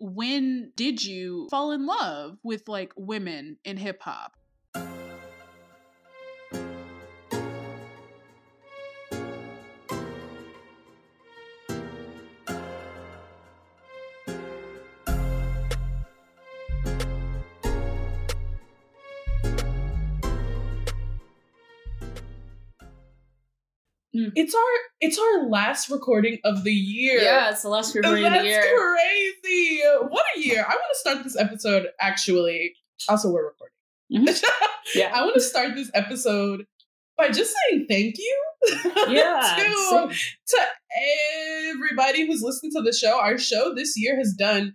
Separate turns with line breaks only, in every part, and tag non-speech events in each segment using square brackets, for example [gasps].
when did you fall in love with like women in hip hop?
It's our it's our last recording of the year.
Yeah, it's the last recording of the year.
That's crazy. What a year. I want to start this episode actually. Also, we're recording. Mm-hmm. [laughs] yeah. I want to start this episode by just saying thank you. [laughs]
Yeah.
to, to everybody who's listened to the show. Our show this year has done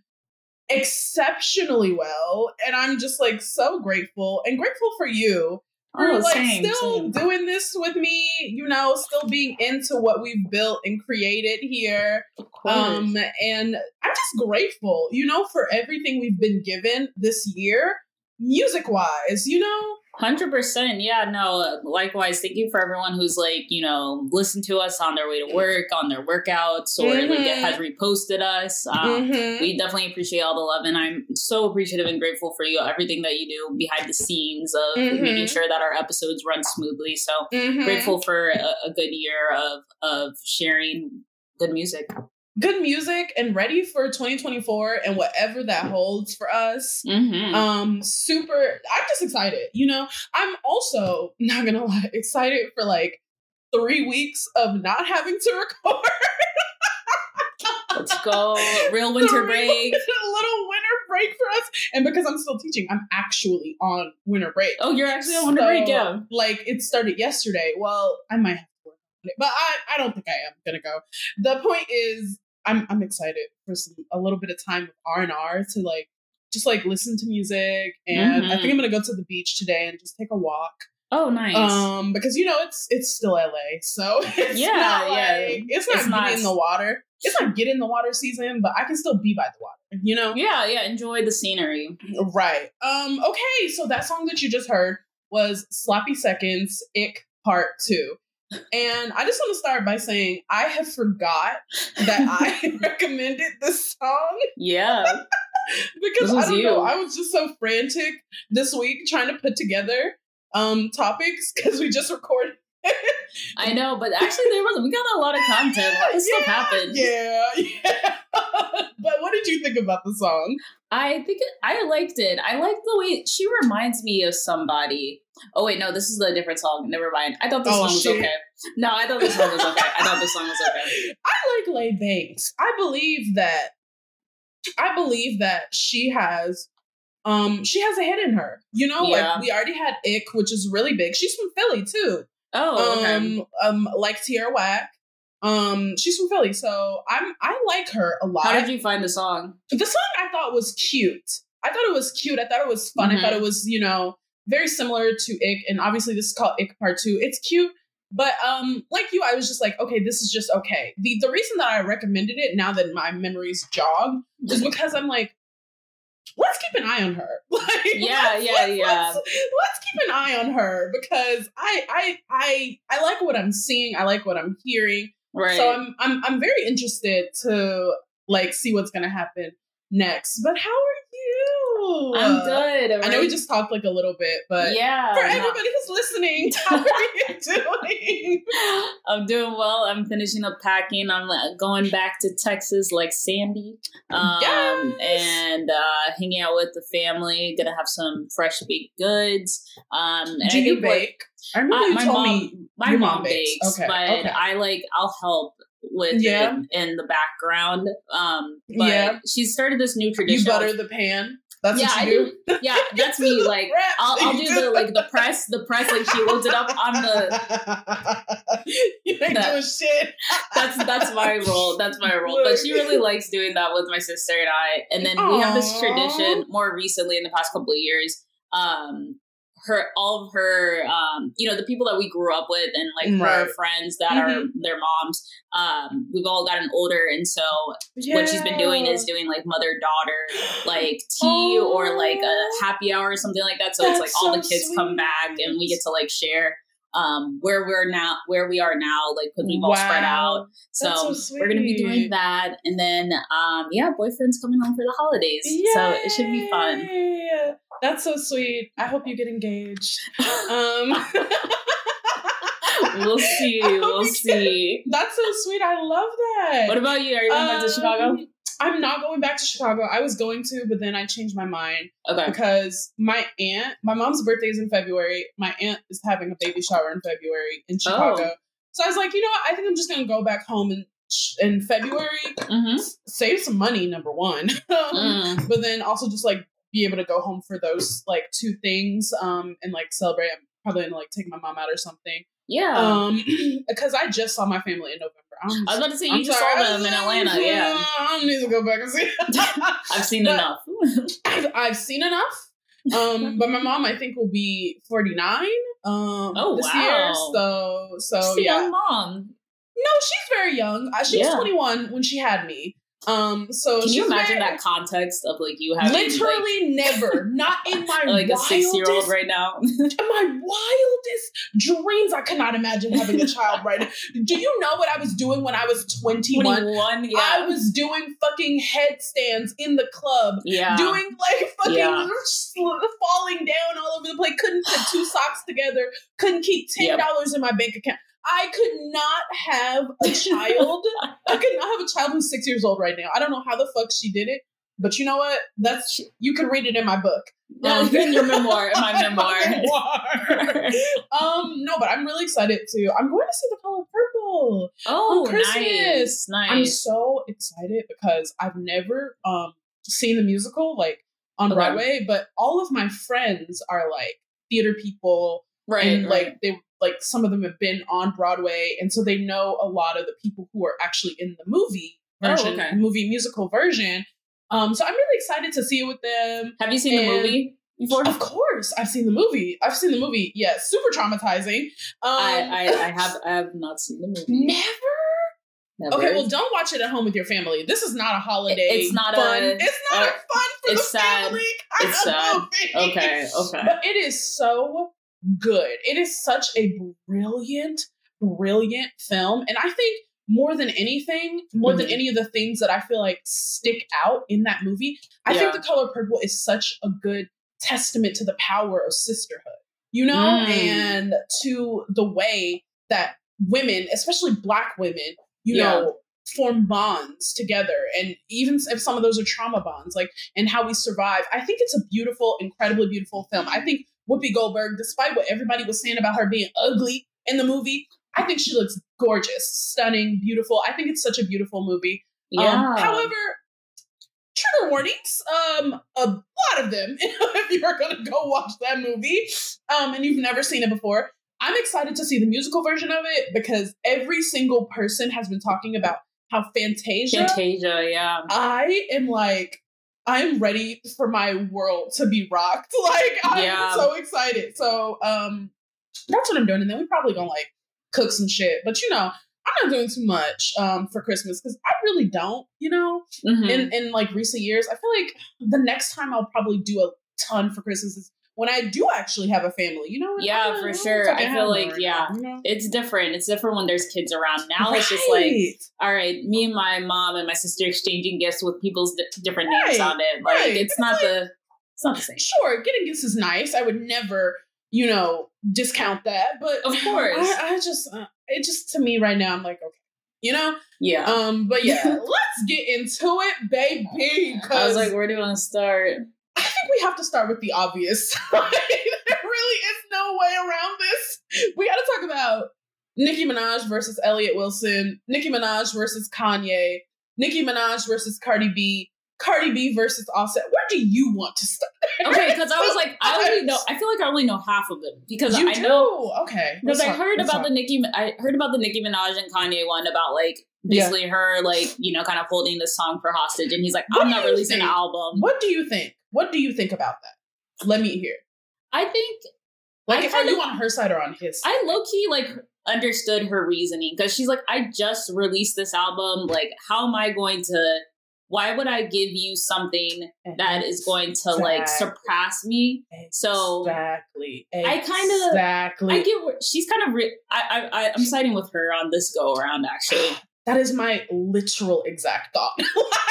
exceptionally well. And I'm just like so grateful and grateful for you oh, like same, still same. doing this with me, you know, still being into what we've built and created here. Um, and I'm just grateful, you know, for everything we've been given this year, music wise, you know.
Hundred percent, yeah. No, likewise. Thank you for everyone who's like, you know, listened to us on their way to work, on their workouts, or mm-hmm. like has reposted us. Um, mm-hmm. We definitely appreciate all the love, and I'm so appreciative and grateful for you, everything that you do behind the scenes of mm-hmm. making sure that our episodes run smoothly. So mm-hmm. grateful for a, a good year of of sharing good music
good music and ready for 2024 and whatever that holds for us. Mm-hmm. Um, super. I'm just excited. You know, I'm also [laughs] not gonna lie, excited for like three weeks of not having to record.
Let's go. [laughs] Real winter break.
A [laughs] little winter break for us. And because I'm still teaching, I'm actually on winter break.
Oh, you're actually on winter so, break, yeah.
Like it started yesterday. Well, I might have to work on it, but I, I don't think I am gonna go. The point is I'm I'm excited for some, a little bit of time with R and R to like just like listen to music, and mm-hmm. I think I'm mm-hmm. gonna go to the beach today and just take a walk.
Oh, nice.
Um, because you know it's it's still LA, so [laughs] it's yeah, not like, yeah. It's not it's not in the water. It's not get in the water season, but I can still be by the water. You know?
Yeah, yeah. Enjoy the scenery.
Right. Um. Okay. So that song that you just heard was "Sloppy Seconds," "Ick" Part Two. And I just want to start by saying I have forgot that I [laughs] recommended this song.
Yeah. [laughs]
because I don't you. know, I was just so frantic this week trying to put together um topics because we just recorded
I know, but actually there was we got a lot of content. What yeah, stuff happened?
Yeah, yeah. [laughs] but what did you think about the song?
I think I liked it. I like the way she reminds me of somebody. Oh wait, no, this is a different song. Never mind. I thought this oh, song was shit. okay. No, I thought this song was okay. I thought this song was okay. [laughs]
I like Lay Bankz. I believe that. I believe that she has um she has a hit in her. You know, yeah. like we already had Ick, which is really big. She's from Philly too.
Oh, okay.
um, um, like Tierra Whack. Um, she's from Philly, so I'm I like her a lot.
How did you find the song?
The song I thought was cute. I thought it was cute. I thought it was fun. Mm-hmm. I thought mm-hmm. it was you know very similar to Ick, and obviously this is called Ick Part Two. It's cute, but um, like you, I was just like, okay, this is just okay. The the reason that I recommended it now that my memories jog is [laughs] because I'm like, let's keep an eye on her. [laughs] Like,
yeah, let's, yeah, let's, yeah.
Let's, let's, keep an eye on her because I, I, I, I like what I'm seeing. I like what I'm hearing.
Right.
So I'm, I'm, I'm very interested to like see what's gonna happen next. But how are you?
I'm good.
Right? I know we just talked like a little bit, but
yeah,
for everybody who's listening, [laughs] how are you doing?
I'm doing well. I'm finishing up packing. I'm going back to Texas like Sandy, um, yes! and uh, hanging out with the family. Gonna have some fresh baked goods. Um,
Do you bake? I remember uh, you
my
told
mom,
me
my mom bakes, bakes okay, but okay. I like I'll help with yeah. it in the background. Um, but yeah. she started this new tradition.
You butter the pan. That's yeah, I do. [laughs]
do. Yeah, that's me. Like I'll, I'll, do the like the press, the press. Like she loads it up on
the. [laughs] you ain't doing shit. [laughs]
that's that's my role. That's my role. But she really likes doing that with my sister and I. And then Aww. we have this tradition more recently in the past couple of years. Um, her all of her um you know the people that we grew up with and like right. her friends that mm-hmm. are their moms um we've all gotten older and so yeah. what she's been doing is doing like mother daughter like [gasps] tea oh. or like a happy hour or something like that so That's it's like all so the kids sweet. come back and we get to like share um, where we're now, where we are now, like because we've all spread out. So,
so
we're gonna be doing that, and then um, yeah, boyfriend's coming home for the holidays, so it should be fun.
That's so sweet. I hope you get engaged. Um, [laughs]
we'll [laughs] see. We'll see.
That's so sweet. I love that.
What about you? Are you going back to Chicago?
I'm not going back to Chicago. I was going to, but then I changed my mind
Okay.
because my aunt, my mom's birthday is in February. My aunt is having a baby shower in February in Chicago. So I was like, you know what? I think I'm just going to go back home in in February,
Mm-hmm.
save some money. Number one, [laughs]
Mm.
but then also just like be able to go home for those like two things, um, and like celebrate. I'm probably gonna like take my mom out or something.
Yeah.
Um, [clears throat] because I just saw my family in November. I'm,
I was about to say you just saw them in Atlanta. Yeah.
I need to go back and see. [laughs]
I've seen [laughs]
But-
enough.
I've, I've seen enough. Um, but my mom, I think, will be 49 um,
Oh,
this
wow.
year. So, so
She's a
yeah.
young mom.
No, she's very young. Uh, she was
Yeah.
21 when she had me. Um, so
Can you imagine
very-
that context of like you having like,
Literally never. Not in my [laughs]
like a six year old right now? [laughs]
In my wildest dreams. I cannot imagine having a child right now. Do you know what I was doing when I was 21?
21, yeah.
I was doing fucking headstands in the club,
yeah.
doing like fucking
Yeah.
falling down all over the place. Couldn't put two [sighs] socks together. Couldn't keep ten
Yep.
dollars in my bank account. I could not have a child. [laughs] I could not have a child who's six years old right now. I don't know how the fuck she did it, but you know what? That's you can read it in my book.
Um, [laughs] in your memoir, [laughs] in my memoir.
memoir. um, no, but I'm really excited to. I'm going to see the color purple.
oh,
Christmas.
nice.
I'm so excited because I've never um seen the musical like on
Okay.
Broadway, but all of my friends are like theater people
right.
and
right.
like they like some of them have been on Broadway and so they know a lot of the people who are actually in the movie
Oh,
version,
okay.
movie musical version. Um so I'm really excited to see it with them.
Have you seen the movie before?
Of course, I've seen the movie. I've seen the movie. Yeah, super traumatizing. Um
I, I, I [laughs] have I have not seen the movie.
never
Never.
Okay, well, don't watch it at home with your family. This is not a holiday.
It's not
fun.
a-
It's not
uh,
a fun for
it's
the
sad.
family.
It's sad.
movie.
okay, okay.
but it is so good. It is such a brilliant, brilliant film, and I think more than anything, more than
Mhm.
any of the things that I feel like stick out in that movie, I think The Color Purple is such a good testament to the power of sisterhood. You know,
Mm.
and to the way that women, especially Black women, you
Yeah.
know, form bonds together and even if some of those are trauma bonds like and how we survive i think it's a beautiful incredibly beautiful film i think whoopi goldberg despite what everybody was saying about her being ugly in the movie i think she looks gorgeous stunning beautiful i think it's such a beautiful movie
yeah.
um, however trigger warnings um a lot of them [laughs] if you're gonna go watch that movie um and you've never seen it before i'm excited to see the musical version of it because every single person has been talking about how fantasia
Fantasia, yeah.
i am like i'm ready for my world to be rocked [laughs] like i'm
Yeah.
so excited so um that's what i'm doing and then we probably gonna like cook some shit but you know i'm not doing too much um for christmas because i really don't you know
Mhm.
in in like recent years. I feel like the next time I'll probably do a ton for Christmas is when I do actually have a family. You know?
Yeah,
I
for sure. I feel like, yeah.
you know?
it's different. It's different when there's kids around. Now it's just like, all right, me and my mom and my sister exchanging gifts with people's di- different names
Right,
on it. Like
right.
it's not the it's not the same.
sure, getting gifts is nice. I would never, you know, discount that. But
Of course.
I, just, uh, it just to me right now, I'm like, okay, you know.
Yeah.
Um, but yeah, [laughs] let's get into it, baby.
I was like, where do you want to start?
I think we have to start with the obvious. [laughs] there really is no way around this. We got to talk about Nicki Minaj versus Elliott Wilson, Nicki Minaj versus Kanye, Nicki Minaj versus Cardi B, Cardi B versus Offset. Where do you want to start?
Okay, because I was like, I [laughs] only know. I feel like I only know half of them because
you
I
do?
know
Okay.
because I heard about the Nicki. I heard about the Nicki Minaj and Kanye one about like
Yeah.
basically her like you know kind of holding this song for hostage, and he's like, I'm not releasing
think?
an album.
What do you think? What do you think about that? Let me hear.
I think
Like,
I
if are
kinda-
you on her side or on his? Side?
I low key like understood her reasoning because she's like, I just released this album. Like, how am I going to why would I give you something that is going to like surpass me? So
exactly,
I kinda-
exactly.
I get she's kind of. Re- I I I'm siding with her on this go around. Actually,
that is my literal exact thought. [laughs]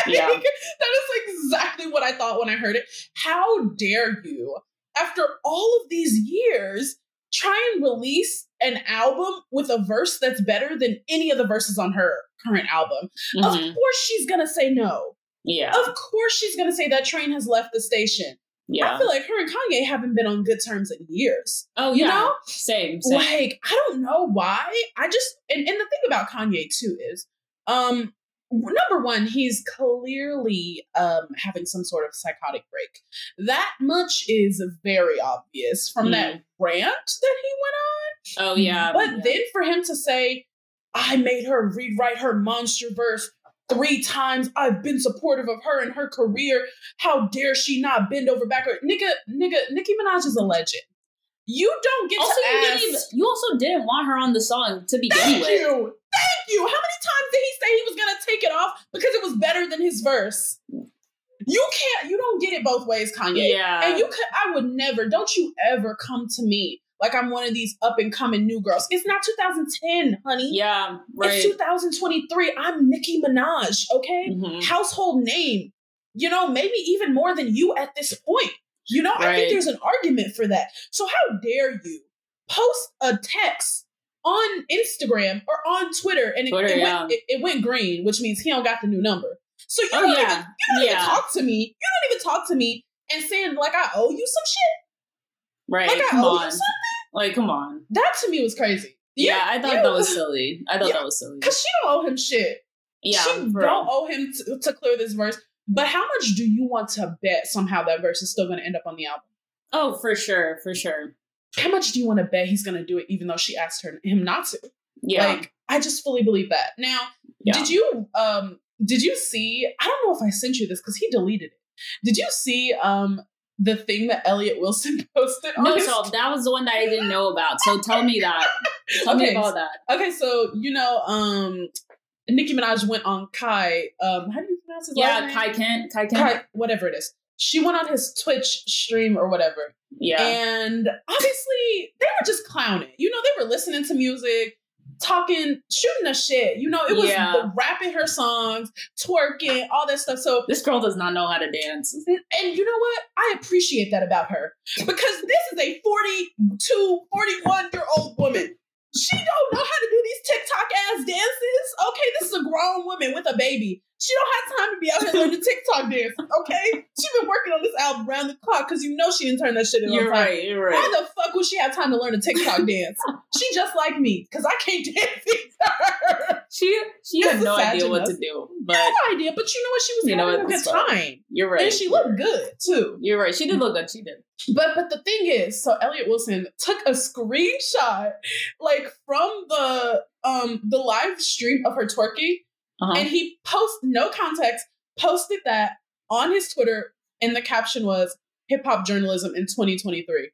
Like,
Yeah.
that is exactly what I thought when I heard it. How dare you, after all of these years, try and release an album with a verse that's better than any of the verses on her current album? Of
Mhm.
course, she's gonna say no.
yeah,
Of course, she's gonna say that train has left the station.
Yeah.
I feel like her and Kanye haven't been on good terms in years.
Oh
you
yeah,
know?
same, same.
Like, I don't know why. I just and, and the thing about Kanye too is um number one, he's clearly um having some sort of psychotic break. That much is very obvious from that rant that he went on.
oh yeah,
But
yeah.
then for him to say, I made her rewrite her monster verse three times. I've been supportive of her and her career. How dare she not bend over backward? Nigga, nigga, Nicki Minaj is a legend. You don't get
also
to
you
ask.
didn't even, you also didn't want her on the song to begin
Thank
with.
you. Thank you. How many times did he say he was gonna take it off because it was better than his verse? You can't, you don't get it both ways, Kanye.
Yeah,
And you could I would never, don't you ever come to me like I'm one of these up and coming new girls. It's not 2010, honey.
yeah, right.
It's 2023. I'm Nicki Minaj, okay?
Mhm.
Household name. You know, maybe even more than you at this point. You know, I think there's an argument for that. So how dare you post a text on Instagram or on Twitter and it,
Twitter,
it
yeah.
went it, it went green, which means he don't got the new number. So you
Oh
don't even
yeah,
you don't even
yeah,
talk to me. You don't even talk to me and saying like I owe you some shit.
right.
Like I owe you something.
Like come on.
That to me was crazy.
Yeah, I thought that was silly. I thought
Yeah.
that was silly.
Cause she don't owe him shit.
Yeah,
she don't
real.
owe him to, to clear this verse. But how much do you want to bet somehow that verse is still going to end up on the album?
Oh, for sure, for sure.
How much do you want to bet he's going to do it, even though she asked her him not to?
Yeah,
Like, I just fully believe that. Now,
yeah.
did you um did you see? I don't know if I sent you this because he deleted it. Did you see um the thing that Elliott Wilson [laughs] posted? on
no,
his-
so that was the one that I didn't know about. So tell me that. [laughs] Tell me
Okay,
about that.
Okay, so you know, um, Nicki Minaj went on Kai. Um, how do you pronounce his
Yeah,
last name?
Kai Kent. Kai Kent.
Kai, whatever it is. She went on his Twitch stream or whatever,
yeah.
and obviously they were just clowning. You know, they were listening to music, talking, shooting the shit. You know, it was
Yeah.
rapping her songs, twerking, all that stuff. So,
this girl does not know how to dance.
and you know what? I appreciate that about her because this is a 42, 41 year old woman. She don't know how to do these TikTok ass dances. Okay, this is a grown woman with a baby. She don't have time to be out here learning TikTok dance. Okay, she been working on this album round the clock because you know she didn't turn that shit in. on
You're
time.
right. You're right.
Why the fuck would she have time to learn a TikTok dance? She just like me because I can't dance either.
She she had no idea what to do, but
no idea, but you know what? She was
You know
having
what?
a good
fine.
time,
you're right.
and she looked good too.
You're right. She did look good. She did.
But but the thing is, so Elliott Wilson took a screenshot like from the um the live stream of her twerking,
Uh-huh.
and he post no context posted that on his Twitter, and the caption was "Hip hop journalism in 2023."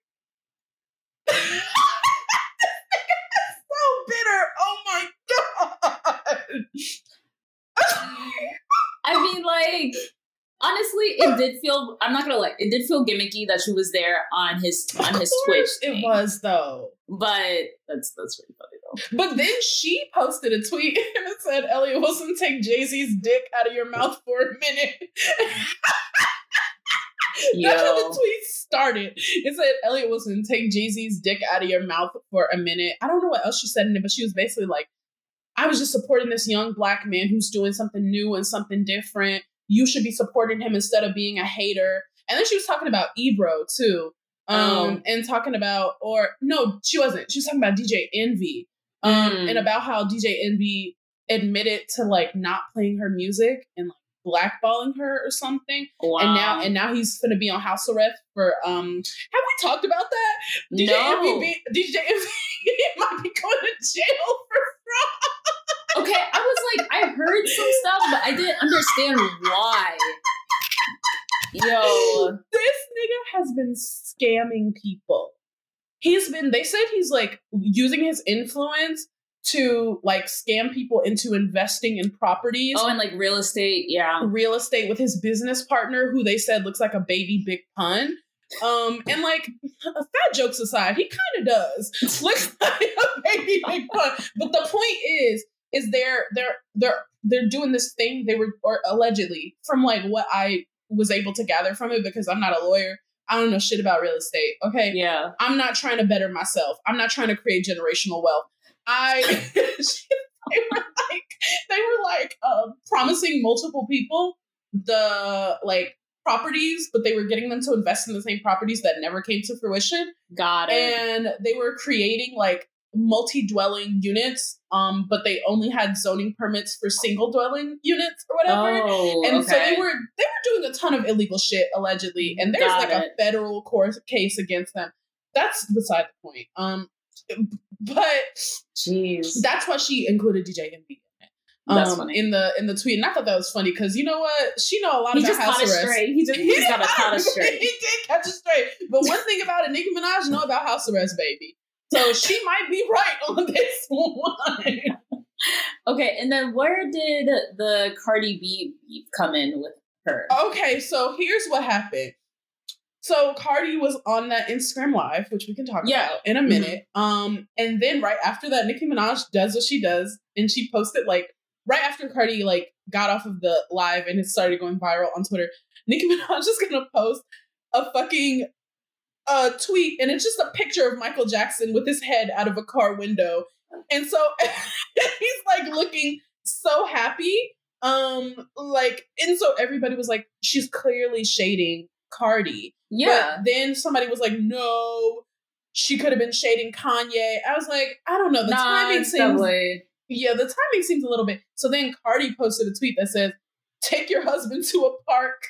[laughs] so bitter. Oh my god.
I mean, like, honestly, it did feel. I'm not gonna lie. It did feel gimmicky that she was there on his on his Twitch.
course It was though.
but that's that's pretty funny though.
But then she posted a tweet [laughs] and it said, Elliott Wilson, take Jay Z's dick out of your mouth for a minute. [laughs] That's how the tweet started. It said, Elliott Wilson, take Jay Z's dick out of your mouth for a minute. I don't know what else she said in it, but she was basically like, I was just supporting this young black man who's doing something new and something different. You should be supporting him instead of being a hater. And then she was talking about Ebro too. Um,
Oh.
and talking about, or no, she wasn't. She was talking about DJ Envy. Um,
Mm.
and about how DJ Envy admitted to like not playing her music and like blackballing her or something.
Wow.
And now and now he's gonna be on house arrest for um have we talked about that? DJ
no.
Envy be, DJ Envy might be going to jail for fraud.
Okay, I was like, I heard some stuff, but I didn't understand why. Yo.
This nigga has been scamming people. He's been they said he's like using his influence to like scam people into investing in properties.
Oh, and like real estate, yeah.
Real estate with his business partner, who they said looks like a baby big pun. Um, and like fat jokes aside, he kind of does look [laughs] like a baby big pun. But the point is, is they're they're they're they're doing this thing they were or allegedly from like what I was able to gather from it because I'm not a lawyer. I don't know shit about real estate. Okay.
Yeah.
I'm not trying to better myself. I'm not trying to create generational wealth. I [laughs] they were like they were like uh, promising multiple people the like properties, but they were getting them to invest in the same properties that never came to fruition.
Got it.
And they were creating like multi-dwelling units um but they only had zoning permits for single dwelling units or whatever
oh,
and
okay.
so they were they were doing a ton of illegal shit allegedly and there's
Got
like
it.
a federal court case against them that's beside the point um but
Jeez.
that's why she included DJ Envy in it.
That's
Um,
funny.
in the in the tweet, and I thought that was funny because you know what? She know a lot
He
about
just
house
caught
arrest.
straight. He just, he just got us caught us [laughs]
he did catch us straight. But one thing about it, Nicki Minaj know about house arrest, baby. So she might be right on [laughs] this one.
Okay, and then where did the Cardi B beef come in with her?
Okay, so here's what happened. So Cardi was on that Instagram live, which we can talk
Yeah.
about in a minute. Um, and then right after that, Nicki Minaj does what she does, and she posted like right after Cardi like got off of the live and it started going viral on Twitter. Nicki [laughs] Minaj is gonna post a fucking uh tweet, and it's just a picture of Michael Jackson with his head out of a car window, and so [laughs] he's like looking so happy um like and so everybody was like she's clearly shading cardi.
Yeah.
but then somebody was like no she could have been shading kanye. I was like i don't know. The
nah,
timing seems
definitely-
yeah the timing seems a little bit. So then cardi posted a tweet that says take your husband to a park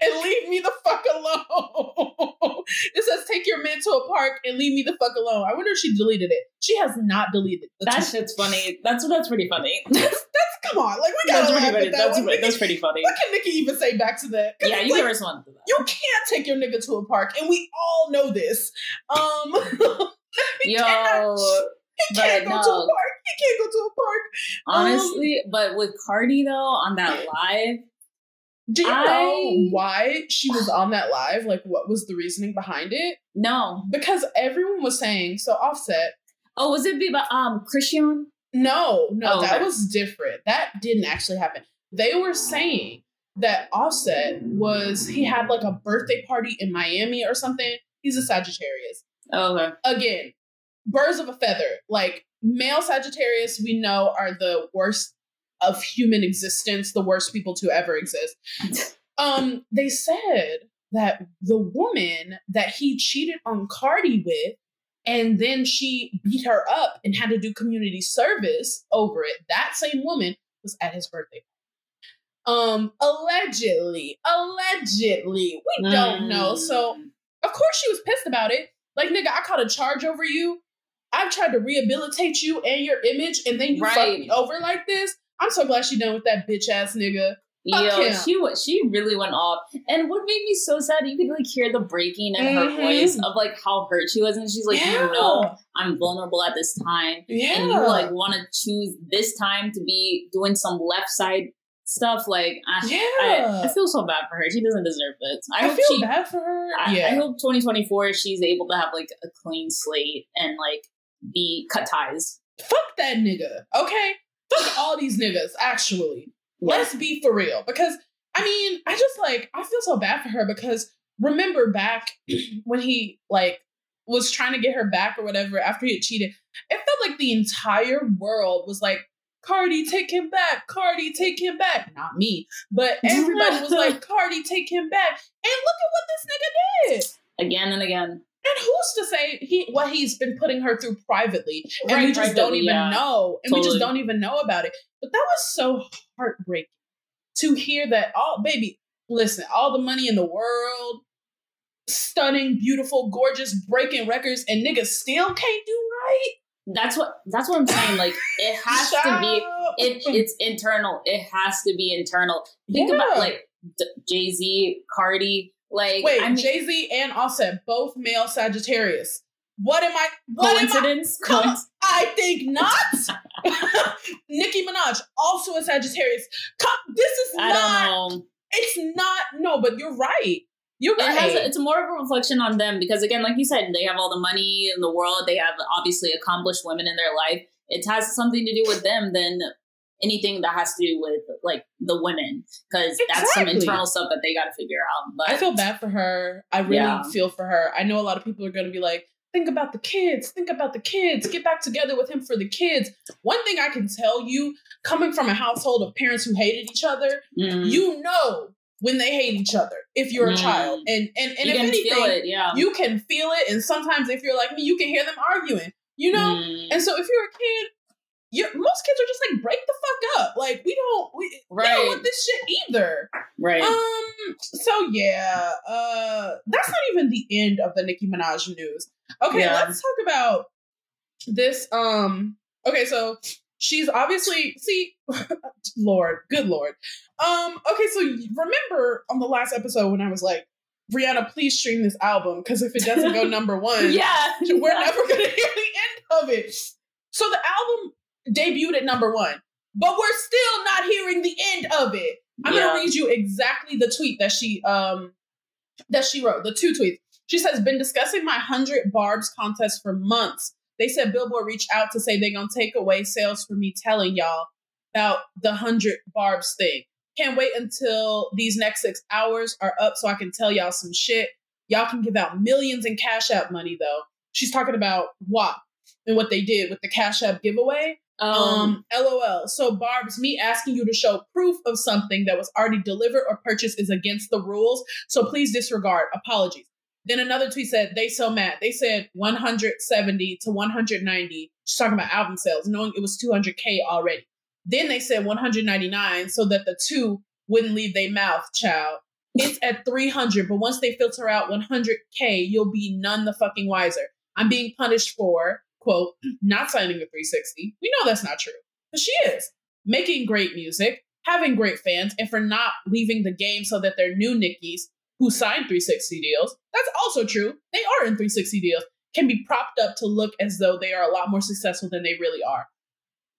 and leave me the fuck alone. [laughs] it says take your man to a park and leave me the fuck alone. I wonder if she deleted it. She has not deleted the
That shit's funny. That's that's pretty funny. [laughs]
That's come on, like we
that's
gotta
pretty
laugh
funny.
at that
That's, pretty-
Nicki-
that's [laughs] pretty funny.
What can Nicki even say back to that?
Yeah, you
like,
can respond to that.
you can't take your nigga to a park, and we all know this. Um,
Yo,
cannot- he can't go to a park. He can't go to a park.
honestly, but with Cardi though on that live,
Do you
I-
know why she was on that live? Like, what was the reasoning behind it?
no.
Because everyone was saying so. Offset.
Oh, was it about um Christian?
No, no,
Oh,
that
okay.
was different. That didn't actually happen. They were saying that Offset was he had like a birthday party in Miami or something. He's a Sagittarius.
Oh, okay.
Again, birds of a feather. Like male Sagittarius, we know are the worst of human existence, the worst people to ever exist. Um, they said that the woman that he cheated on Cardi with, and then she beat her up and had to do community service over it. That same woman was at his birthday. Um, allegedly, allegedly, we don't know. So
Mm.
of course she was pissed about it. Like, nigga, I caught a charge over you. I've tried to rehabilitate you and your image, and then you fuck me over like this. I'm so glad she done with that bitch ass nigga. Fuck
Yo,
him.
she she really went off. And what made me so sad, you could like hear the breaking in her
Mhm.
voice of like how hurt she was, and she's like,
Yeah.
you know, I'm vulnerable at this time,
Yeah.
and you like want to choose this time to be doing some left side stuff. Like, I,
Yeah.
I, I feel so bad for her. She doesn't deserve it. I,
I, feel
she.
bad for her.
I,
yeah.
I hope 2024 she's able to have like a clean slate and like be cut ties.
Fuck that nigga. Okay? Fuck all these niggas, actually. Let's be for real. Because I mean, I just like I feel so bad for her because remember back [clears throat] when he like was trying to get her back or whatever after he had cheated, it felt like the entire world was like, Cardi, take him back. Cardi, take him back. Not me, but [laughs] everybody was like, Cardi, take him back. And look at what this nigga did.
Again and again.
And who's to say he what he's been putting her through privately, and
Right,
we just don't even
yeah.
know, and we just don't even know about it. But that was so heartbreaking to hear that. All baby, listen, all the money in the world, stunning, beautiful, gorgeous, breaking records, and niggas still can't do right.
That's what that's what I'm saying. Like it [laughs] has to be it it's internal. It has to be internal. Think about like Jay Z, Cardi. Like
Wait,
I mean,
Jay Z and Offset, both male Sagittarius. What am I? What
Coincidence?
Am I,
Coinc-
I think not. [laughs] Nicki Minaj, also a Sagittarius. Co- This is
I
not.
don't know.
It's not. No, but you're right. You're
It
right.
has it's more of a reflection on them because again, like you said, they have all the money in the world. They have obviously accomplished women in their life. It has something to do with them than anything that has to do with like the women because that's some internal stuff that they got to figure out. But
I feel bad for her. I really
Yeah.
feel for her. I know a lot of people are going to be like, think about the kids, think about the kids, get back together with him for the kids. One thing I can tell you, coming from a household of parents who hated each other,
mm,
you know when they hate each other if you're a
Mm.
child. And and, and
you
if anything,
feel it. Yeah.
you can feel it. And sometimes if you're like me, you can hear them arguing, you know?
Mm,
And so if you're a kid, you most kids are just like, break the fuck up. Like, we don't, we, we don't
right.
want this shit either.
right.
Um. So yeah. Uh. That's not even the end of the Nicki Minaj news. Okay.
Yeah.
Let's talk about this. Um. Okay. So she's obviously see. [laughs] Lord, good Lord. Um. Okay. So remember on the last episode when I was like, Rihanna, please stream this album because if it doesn't go [laughs] number one,
yeah.
we're [laughs] never gonna hear the end of it. So the album debuted at number one, but we're still not hearing the end of it. I'm
Yeah.
gonna read you exactly the tweet that she um that she wrote. The two tweets. She says, "Been discussing my hundred Barbz contest for months. They said Billboard reached out to say they're gonna take away sales for me telling y'all about the hundred Barbz thing. Can't wait until these next six hours are up so I can tell y'all some shit. Y'all can give out millions in Cash App money though. She's talking about WAP and what they did with the Cash App giveaway.
Um,
Um, LOL. So, Barbz, me asking you to show proof of something that was already delivered or purchased is against the rules. So please disregard. Apologies. Then another tweet said, they so mad. They said 170 to 190. She's talking about album sales, knowing it was 200K already. Then they said 199 so that the two wouldn't leave their mouth, child. It's at 300, but once they filter out 100K, you'll be none the fucking wiser. I'm being punished for, quote, not signing a 360. We know that's not true. But she is. Making great music, having great fans, and for not leaving the game so that they're new Nickies who signed 360 deals. That's also true. They are in 360 deals. Can be propped up to look as though they are a lot more successful than they really are.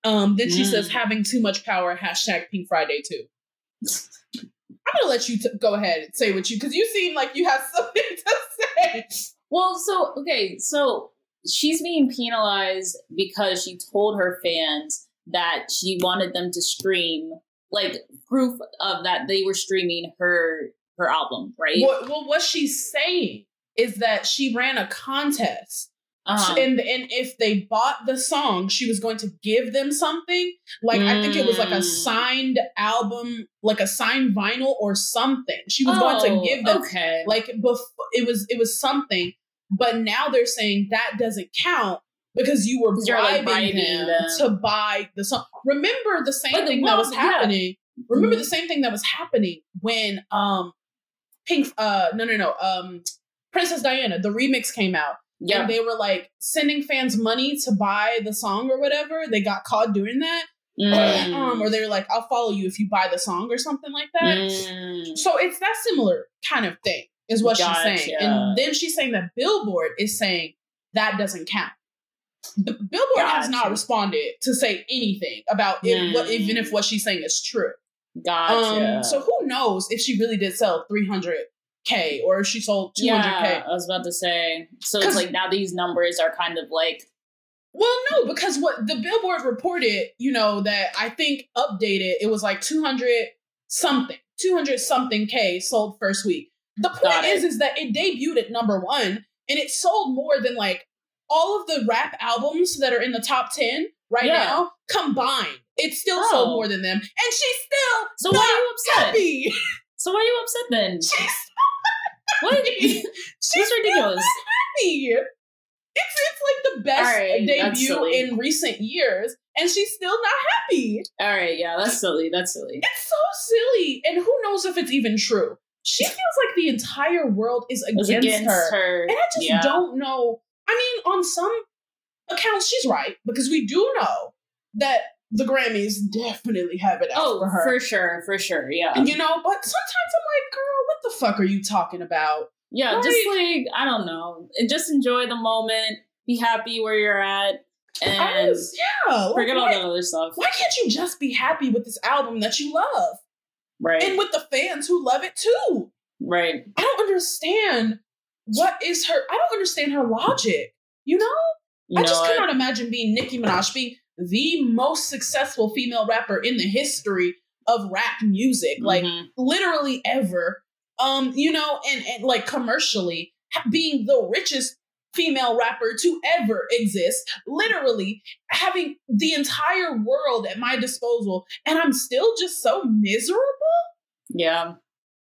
Um, then she
Mm.
says, having too much power, hashtag Pink Friday 2. I'm gonna let you t- go ahead and say what you, because you seem like you have something [laughs] to say.
Well, so okay, so she's being penalized because she told her fans that she wanted them to stream like proof of that they were streaming her her album, right?
What, well, what she's saying is that she ran a contest,
Uh-huh.
and and if they bought the song, she was going to give them something. Like I think it was like a
Mm.
signed album, like a signed vinyl or something. She was going
Oh,
to give them
Okay.
like before. It was it was something, but now they're saying that doesn't count. Because you were
you're, like,
bribing,
bribing
them, to buy the song. Remember the same
the-
thing
well,
that was
yeah.
happening. Remember
Mhm.
the same thing that was happening when um Pink uh no no no um Princess Diana the remix came out
yeah.
and they were like sending fans money to buy the song or whatever they got caught doing that
Mm.
um or they were like I'll follow you if you buy the song or something like that
Mm.
so it's that similar kind of thing is what she's saying and then she's saying that Billboard is saying that doesn't count B- Billboard has not responded to say anything about if, what,
Mm.
even if what she's saying is true
Gotcha.
um, so who knows if she really did sell 300k or if she sold 200k?
yeah, I was about to say. So it's like now these numbers are kind of like
Well, no, because what the Billboard reported, you know, that I think updated, it was like 200 something, 200 something K sold first week. The point is, is, that it debuted at number one and it sold more than like all of the rap albums that are in the top 10 right
Yeah.
now combined. It still sold
Oh.
more than them. And she's still
So why are you upset?
happy.
So why are you upset then? [laughs]
She's
What? [laughs]
she's
That's ridiculous.
happy. It's it's like the best
right,
debut in recent years, and she's still not happy.
All right, yeah, that's silly. That's silly.
It's so silly, and who knows if it's even true. She feels like the entire world is
was
against, her.
her.
and I just
yeah.
don't know. I mean, on some accounts, she's right because we do know that the Grammys definitely have it out
Oh,
for her.
for sure, for sure. Yeah,
And you know, but sometimes I'm like, girl, what the fuck are you talking about?
yeah.
Right.
Just like I don't know, just enjoy the moment. be happy where you're at, and
was, yeah, like,
forget all
why,
that other stuff.
why can't you just be happy with this album that you love
Right,
and with the fans who love it too?
right.
I don't understand what is her. I don't understand her logic. You know,
You
I
know
just
what?
cannot imagine being Nicki Minaj, being the most successful female rapper in the history of rap music, like
Mhm.
literally ever. Um, you know, and, and like commercially being the richest female rapper to ever exist, literally having the entire world at my disposal, and I'm still just so miserable.
yeah.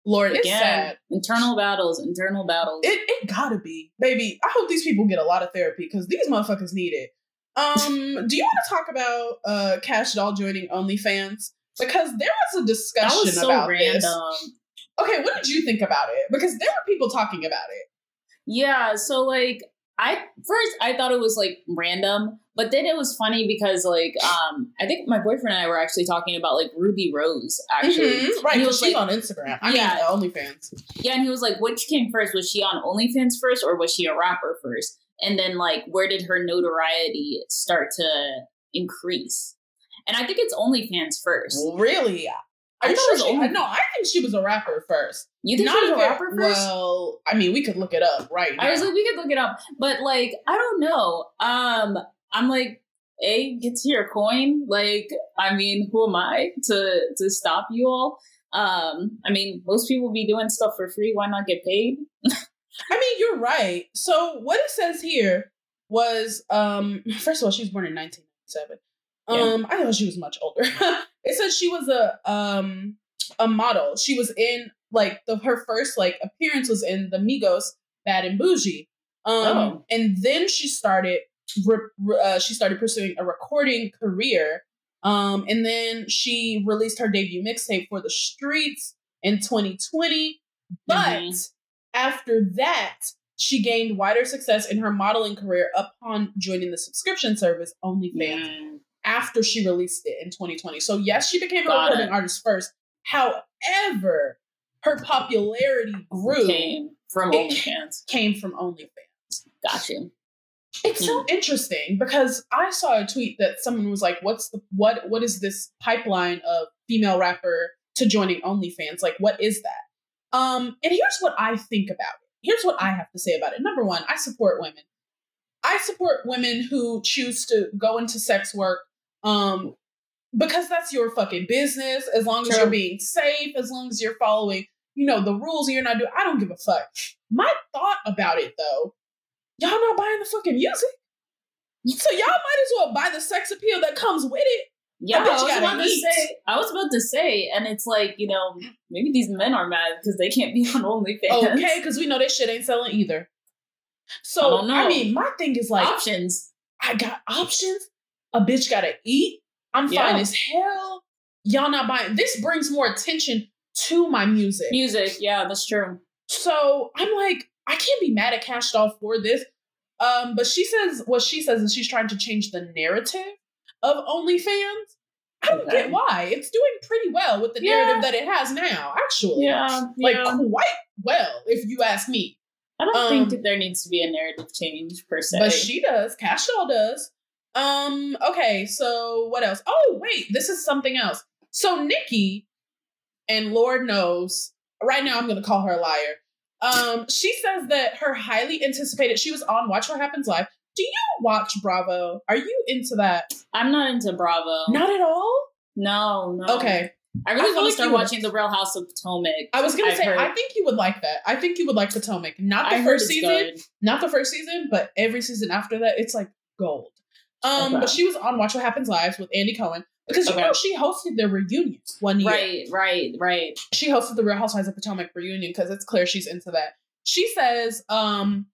Lord, it's
Again,
sad.
internal battles, internal battles.
It it gotta be, baby. I hope these people get a lot of therapy because these motherfuckers need it. Um, [laughs] do you want to talk about uh Kash Doll joining OnlyFans? Because there was a
that
discussion
was so
about
random.
this. Okay, what did you think about it? Because there were people talking about it.
Yeah, so like I first I thought it was like random, but then it was funny because like um I think my boyfriend and I were actually talking about like Rubi Rose actually.
Mhm, right?
And he was
she's
like,
on Instagram. I
Yeah.
mean, OnlyFans.
yeah, and he was like, which came first? Was she on OnlyFans first or was she a rapper first? And then like where did her notoriety start to increase? And I think it's OnlyFans first.
Really?
I thought
sure
it was
she,
only-
no, I think she was a rapper first.
You think
Not
she was a
if it-
rapper first?
Well, I mean, we could look it up right now.
I was like, we could look it up, but like, I don't know. Um, I'm like, a get to your coin. Like, I mean, who am I to to stop you all? Um, I mean, most people be doing stuff for free. Why not get paid?
I mean, you're right. So what it says here was, um, [laughs] first of all, she was born in 1997. Um, I thought she was much older. [laughs] it says she was a um a model. She was in like the her first like appearance was in the Migos Bad and Boujee. Um,
Oh.
and then she started re- re- uh, she started pursuing a recording career. Um, and then she released her debut mixtape for the streets in 2020. But
Mhm.
after that, she gained wider success in her modeling career upon joining the subscription service OnlyFans
Mm,
after she released it in 2020. So yes, she became a recording
it.
artist first. However, her popularity grew
came from OnlyFans.
came from OnlyFans.
Gotcha.
It's so
Hmm.
interesting because I saw a tweet that someone was like, "What's the what? What is this pipeline of female rapper to joining OnlyFans? Like, what is that?" Um, and here's what I think about it. Here's what I have to say about it. Number one, I support women. I support women who choose to go into sex work, um, because that's your fucking business. As long as
True.
you're being safe, as long as you're following, you know, the rules, and you're not doing. I don't give a fuck. My thought about it though y'all not buying the fucking music. So y'all might as well buy the sex appeal that comes with it.
Yeah, I
bitch
was about to say. I was about to say, and it's like you know, maybe these men are mad because they can't be [laughs] on OnlyFans.
Okay, because we know that shit ain't selling either. So
I.
I mean, my thing is like,
options.
I got options. A bitch gotta eat. I'm
Yeah.
fine as hell. Y'all not buying. This brings more attention to my music.
Music, yeah, that's true.
So I'm like, I can't be mad at Kash Doll for this. Um, but she says what she says is she's trying to change the narrative of OnlyFans. I don't
Okay.
get why. It's doing pretty well with the
Yeah.
narrative that it has now, actually.
Yeah,
Like
yeah.
quite well, if you ask me.
I don't
um,
think that there needs to be a narrative change per se.
But she does. Kash Doll does. Um, okay, so what else? Oh, wait, this is something else. So Nicki, and Lord knows, right now I'm gonna call her a liar. Um, she says that her highly anticipated she was on Watch What Happens Live. Do you watch Bravo? Are you into that?
I'm not into Bravo.
Not at all?
no, no.
Okay.
I
I
really
feel
want to start
you would-
watching The Real House of Potomac.
I was gonna
I've
say
heard-
I think you would like that. I think you would like Potomac. Not the
I
first season.
good.
not the first season, but every season after that, it's like gold. Um,
Okay.
but she was on Watch What Happens Live with Andy Cohen because you
Okay.
know she hosted their reunion one year.
Right, right, right.
She hosted the Real Housewives of Potomac reunion because it's clear she's into that. She says, um,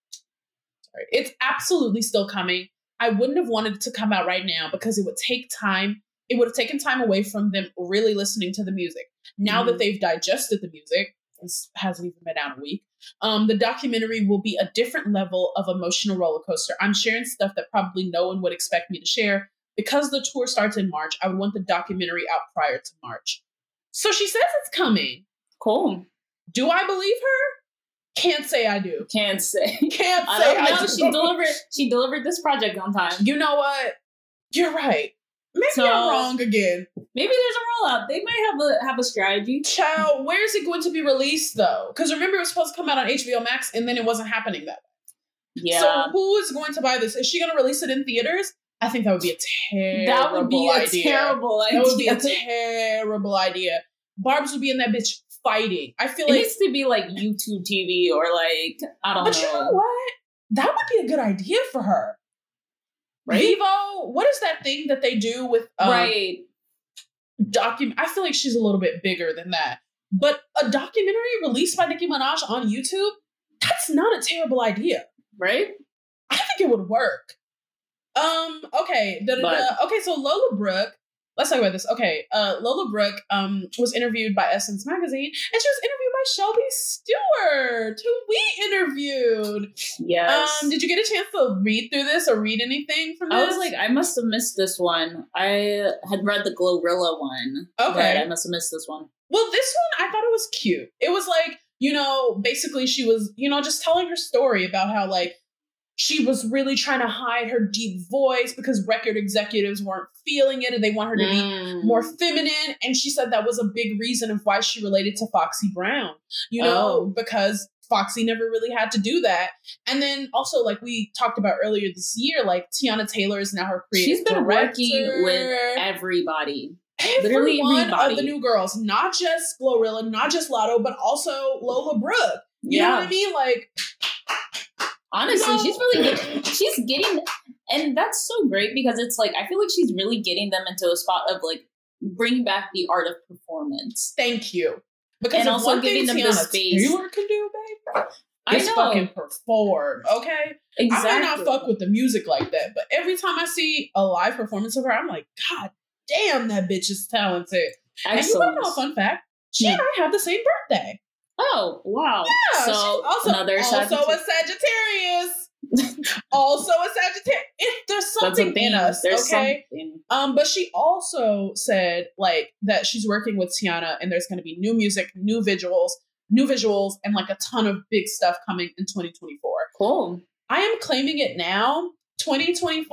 sorry, it's absolutely still coming. I wouldn't have wanted it to come out right now because it would take time. It would have taken time away from them really listening to the music. Now that
Mhm.
they've digested the music, this hasn't even been out a week. Um, the documentary will be a different level of emotional roller coaster. I'm sharing stuff that probably no one would expect me to share. Because the tour starts in March, I would want the documentary out prior to March. So she says it's coming.
Cool.
Do I believe her? Can't say I do.
Can't say.
Can't
I
say
don't
I, do.
She delivered. She delivered this project on time.
You know what? You're right. Maybe
So-
I'm wrong again.
Maybe there's a rollout. They might have a have a strategy.
Child, where is it going to be released though? Because remember, it was supposed to come out on HBO Max, and then it wasn't happening that way.
Yeah,
So who is going to buy this? Is she going to release it in theaters? I think that would be a terrible.
that would be a
idea.
terrible idea.
That would be a [laughs] terrible idea. Barbz would be in that bitch fighting. I feel
it
like,
needs to be like YouTube TV or like I don't
but
know.
you know what? That would be a good idea for her.
Right?
Vevo, what is that thing that they do with um,
right.
document? I feel like she's a little bit bigger than that. But a documentary released by Nicki Minaj on YouTube, that's not a terrible idea.
Right.
I think it would work. Um, okay. Da. Okay, so Lola Brooke, let's talk about this. Okay, uh Lola Brooke um was interviewed by Essence Magazine and she was interviewed Shelby Stewart, who we interviewed.
Yes.
Um, did you get a chance to read through this or read anything from this?
I was like, I must have missed this one. I had read the Glorilla one. but
Okay.
I must have missed this one.
Well, this one I thought it was cute. It was like, you know, basically she was, you know, just telling her story about how like she was really trying to hide her deep voice because record executives weren't feeling it and they want her to be
Mm.
more feminine. And she said that was a big reason of why she related to Foxy Brown, you know,
Oh.
because Foxy never really had to do that. And then also, like we talked about earlier this year, like Teyana Taylor is now her creative
She's been working with everybody. literally
one of the new girls, not just Glorilla, not just Latto, but also Lola Brooke. You know
Yeah.
what I mean? Like,
Honestly,
No.
she's really good. She's getting, and that's so great because it's like I feel like she's really getting them into a spot of like bringing back the art of performance.
thank you. Because
And also giving them the space.
Taylor can do, babe,
I know
fucking perform. Okay,
exactly.
I might not fuck with the music like that, but every time I see a live performance of her, I'm like, God damn, that bitch is talented. And you want to know a fun fact? She hmm. and I have the same birthday.
Oh wow!
Yeah,
so
also
another
also
Sagittarius.
a Sagittarius. also a Sagittarius. If there's something in us,
There's
okay.
something.
Um, but she also said like that she's working with Teyana, and there's going to be new music, new visuals, new visuals, and like a ton of big stuff coming in 2024.
Cool.
I am claiming it now. 2024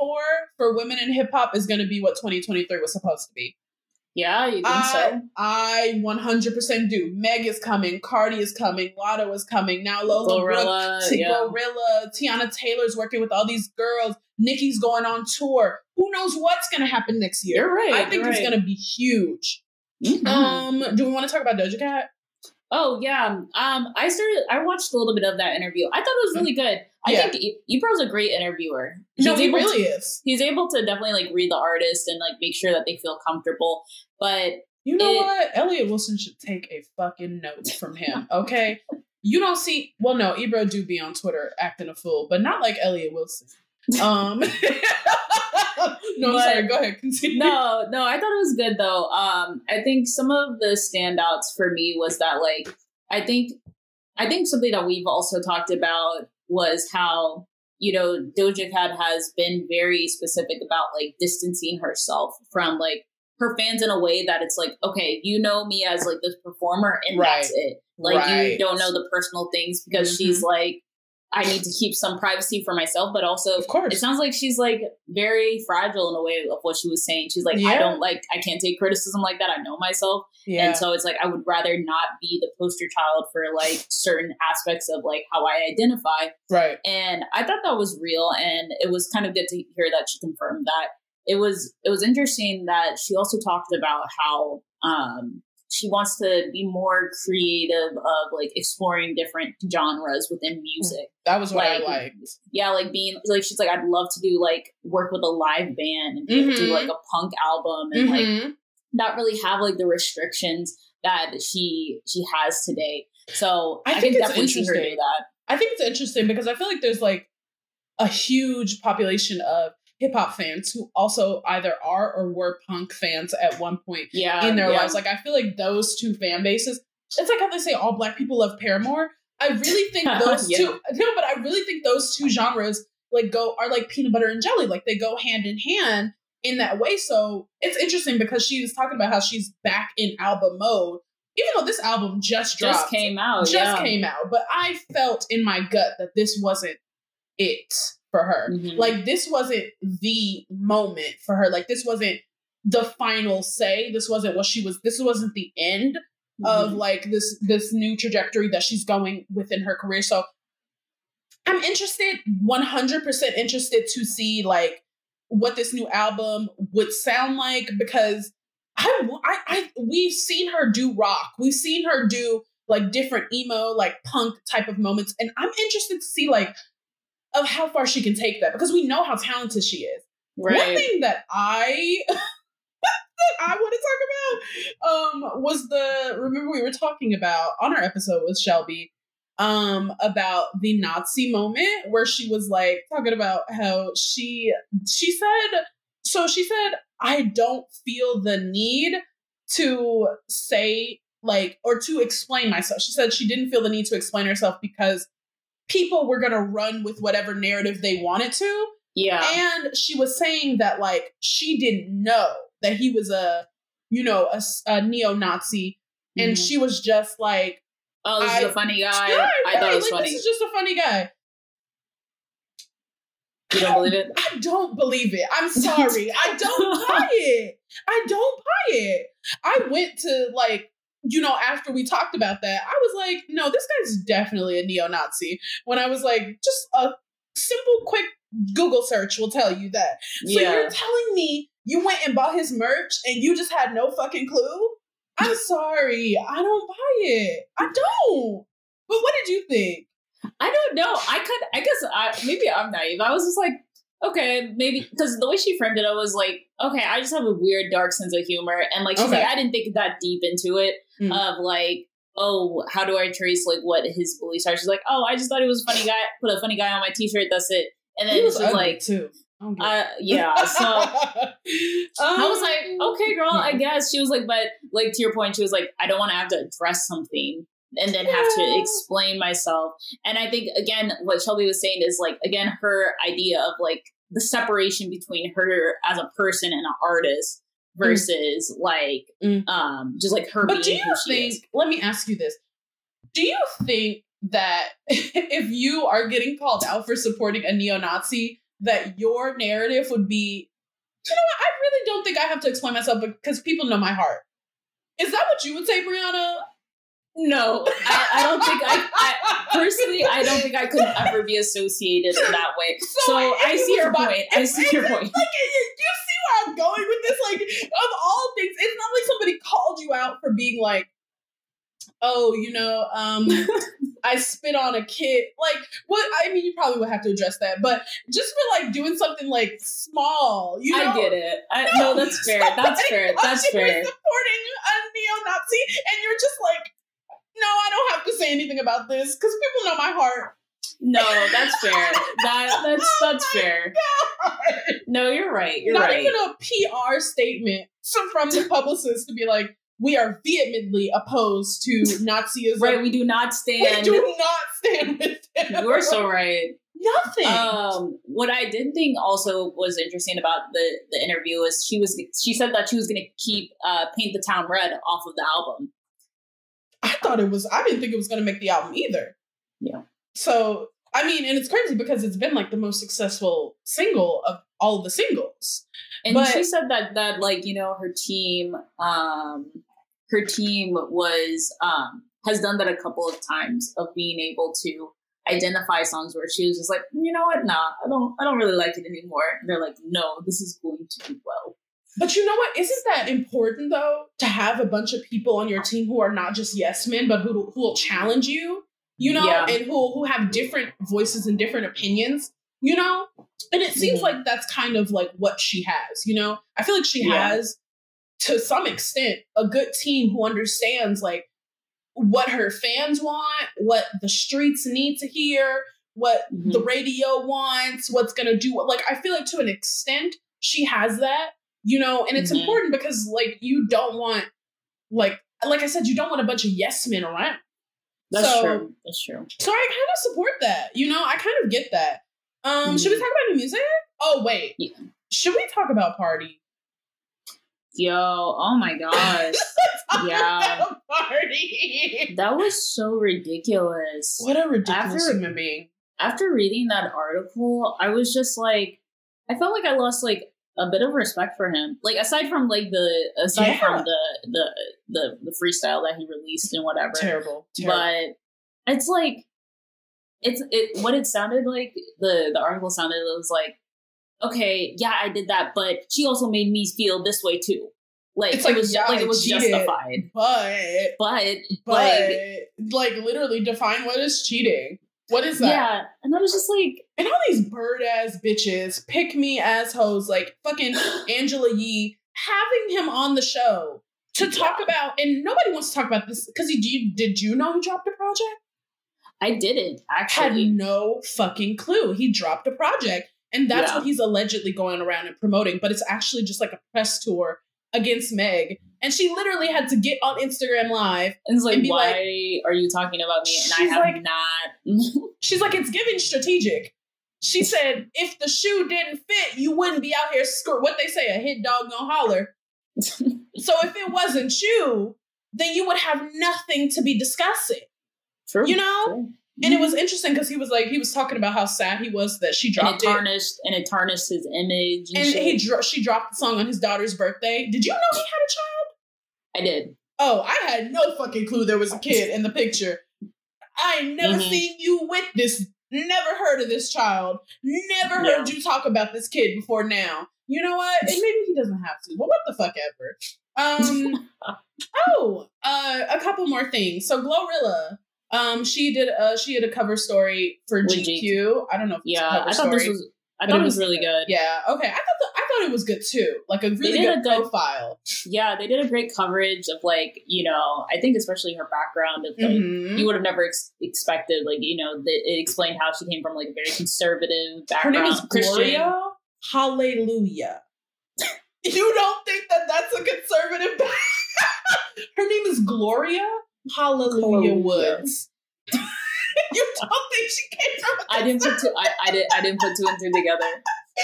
for women in hip hop is going to be what 2023 was supposed to be.
Yeah, you think
I,
so?
I 100% do. Meg is coming, Cardi is coming, Latto is coming. Now Lola Brooke
yeah.
Glorilla, Teyana Taylor's working with all these girls. Nicki's going on tour. Who knows what's going to happen next year?
You're right.
I think it's
right.
going to be huge.
Mhm.
Um, do we want to talk about Doja Cat?
Oh yeah. Um, I started. I watched a little bit of that interview. I thought it was really good. I
Yeah.
think Ebro's a great interviewer.
no,
He's
he
able to-
really is.
he's able to definitely like read the artist and like make sure that they feel comfortable. But
You know
It-
what? Elliott Wilson should take a fucking note from him, [laughs] okay? you don't see, well, no, Ebro do be on Twitter acting a fool, but not like Elliott Wilson. [laughs] Um, [laughs] no, I'm
But-
sorry. Go ahead. Continue.
no, no, I thought it was good though. Um, I think some of the standouts for me was that like I think I think something that we've also talked about was how you know Doja Cat has been very specific about like distancing herself from like her fans in a way that it's like okay you know me as like this performer and
Right.
that's it like
Right.
you don't know the personal things because
Mhm.
she's like I need to keep some privacy for myself but also
Of course.
it sounds like she's like very fragile in a way of what she was saying. She's like, I don't like, I can't take criticism like that. I know myself.
yeah.
And so it's like, I would rather not be the poster child for like certain aspects of like how I identify.
right.
And I thought that was real. And it was kind of good to hear that she confirmed that. It was, it was interesting that she also talked about how, um, she wants to be more creative of like exploring different genres within music
That was what
like,
I liked.
yeah, like being like she's like I'd love to do like work with a live band and be able to do like a punk album and like
Mhm.
not really have like the restrictions that she she has today. So
I
I,
think
can
it's
definitely see her do
interesting.
that.
I think it's interesting because I feel like there's like a huge population of hip hop fans who also either are or were punk fans at one point
Yeah,
in their
yeah.
lives. Like I feel like those two fan bases. It's like how they say all black people love Paramore. I really think [laughs] those
Yeah.
two. No, but I really think those two genres like go are like peanut butter and jelly. Like they go hand in hand in that way. So it's interesting because she was talking about how she's back in album mode even though this album just dropped,
just came out,
just
yeah.
came out, but I felt in my gut that this wasn't it for her.
Mhm.
Like this wasn't the moment for her. Like this wasn't the final say. This wasn't what she was. This wasn't the end of
Mhm.
like this this new trajectory that she's going within her career. So I'm interested, 100% interested to see like what this new album would sound like because I, I, I we've seen her do rock. We've seen her do like different emo, like punk type of moments, and I'm interested to see like of how far she can take that because we know how talented she is. One thing that I [laughs] that I want to talk about um was the remember we were talking about on our episode with Shelby um about the Nazi moment where she was like talking about how she she said so she said I don't feel the need to say like or to explain myself. She said she didn't feel the need to explain herself because people were going to run with whatever narrative they wanted to
Yeah.
and she was saying that like she didn't know that he was a you know a neo-nazi and
Mhm.
she was just like
oh, this
I-
is a funny guy.
"Yeah,
I thought
right,
it was
like,
funny.
this is just a funny guy
you don't believe it?
i don't believe it i'm [laughs] sorry i don't buy it i don't buy it i went to like you know after we talked about that i was like no this guy's definitely a neo-nazi when i was like just a simple quick google search will tell you that So
yeah.
you're telling me you went and bought his merch and you just had no fucking clue? I'm [laughs] sorry. I don't buy it. I don't. But what did you think?
I don't know. I could. I guess. I maybe I'm naive. I was just like, okay, maybe because the way she framed it, I was like, okay, I just have a weird, dark sense of humor, and like she's
Okay.
like, I didn't think that deep into it
Mm.
of like. Oh, how do I trace like what his beliefs are? She's like, oh, I just thought he was a funny guy. Put a funny guy on my T-shirt. That's it. And then she's like,
too. I
uh, yeah. So
it. [laughs]
I was
Um,
like, okay, girl, I [laughs] guess. She was like, but like to your point, she was like, I don't want to have to address something and then have to explain myself. And I think again, what Shelby was saying is like again her idea of like the separation between her as a person and an artist versus like
Mm.
um just like her
But do you think,
is.
let me ask you this. Do you think that [laughs] if you are getting called out for supporting a neo Nazi, that your narrative would be, you know what, I really don't think I have to explain myself because people know my heart. Is that what you would say, Brianna?
No, I, I don't think I, I personally I don't think I could ever be associated in that way. [laughs] So,
if
I see your
by-
point. I see your point.
Like, you, see where I'm going with this? Like, of all things, it's not like somebody called you out for being like, oh, you know, um, [laughs] I spit on a kid. Like, what? I mean, you probably would have to address that, but just for like doing something like small, you know,
I get it. I, [laughs] no, that's fair. That's fair. That's fair.
Supporting a neo-Nazi, and you're just like, no, I don't have to say anything about this because people know my heart.
No, that's fair. That that's [laughs] that's
Oh
fair.
God.
No, you're right. You're
not
right.
even a PR statement from the publicist to be like, we are vehemently opposed to [laughs] Nazism.
right, we do not stand.
We do not stand with them.
You're so right.
Nothing.
Um, what I did think also was interesting about the the interview is she was she said that she was going to keep uh, "Paint the Town Red" off of the album.
I thought it was, I didn't think it was going to make the album either.
Yeah.
So, I mean, and it's crazy because it's been like the most successful single of all the singles.
And
But-
she said that that like you know her team um her team was um has done that a couple of times of being able to identify songs where she was just like you know what nah I don't I don't really like it anymore and they're like no this is going to do well
But you know what? Isn't that important though to have a bunch of people on your team who are not just yes men, but who who will challenge you, you know,
Yeah.
and who who have different voices and different opinions, you know? And it seems
Mhm.
like that's kind of like what she has, you know? I feel like she
Yeah.
has to some extent a good team who understands like what her fans want, what the streets need to hear, what
Mhm.
the radio wants, what's gonna do like I feel like to an extent she has that, you know, and it's
Mhm.
important because like you don't want like like I said, you don't want a bunch of yes men around.
that's
So-
true that's true
So I kind of support that, you know, I kind of get that. Um, should we
Mhm.
talk about new music? Oh wait.
Yeah.
Should we talk about Pardi?
Yo, oh my [laughs] gosh. yeah.
Pardi.
That was so ridiculous.
What a ridiculous
After-
human being.
After reading that article, I was just like, I felt like I lost like a bit of respect for him. Like aside from like the aside
Yeah.
from the the the the freestyle that he released and whatever.
Terrible. terrible.
but it's like it's it what it sounded like the the article sounded it was like okay yeah i did that but she also made me feel this way too like
It's
it
like,
was
yeah,
like it was
cheated.
justified
but
but
but
like
like literally define what is cheating. What is that?
yeah and i was just like
And all these bird ass bitches, pick me ass hoes, like fucking [gasps] Angela Yee, having him on the show to talk about, and nobody wants to talk about this because he did you did you know he dropped a project?
i didn't actually.
Had no fucking clue. He dropped a project, and that's
Yeah.
what he's allegedly going around and promoting. But it's actually just like a press tour against Meg, and she literally had to get on Instagram Live.
and it's like
and be
why
like-
are you talking about me and i have
like-
not [laughs]
She's like, it's giving strategic. She [laughs] said, if the shoe didn't fit, you wouldn't be out here skirt. What they say, a hit dog gonna holler. [laughs] So if it wasn't you, then you would have nothing to be discussing.
True,
You know?
true.
And it was mm-hmm. interesting because he was like, he was talking about how sad he was that she dropped
it
it.
tarnished and it tarnished his image and,
And he dro- she dropped the song on his daughter's birthday. Did you know he had a child?
I did
Oh, I had no fucking clue there was a kid in the picture. I never
Mhm.
seen you with this, never heard of this child, never heard you talk about this kid before now. You know what? And maybe he doesn't have to, but what the fuck ever. Um [laughs] Oh, uh a couple more things. So Glorilla, um, she did uh she had a cover story for GQ. I don't know if it's a
yeah i thought this was i thought it was really good
Yeah, okay. I thought the, thought it was good too. Like a really good,
a good-
profile.
yeah, they did a great coverage of like you know I think especially her background of like
Mhm.
you would have never ex- expected like you know the, it explained how she came from like a very conservative background.
Her name is
Christian.
Gloria. Hallelujah. [laughs] you don't think that that's a conservative? [laughs] Her name is Gloria Hallelujah
Hallelujah.
Woods. [laughs] you don't think she came from?
I didn't put two I, I did I didn't put two and two together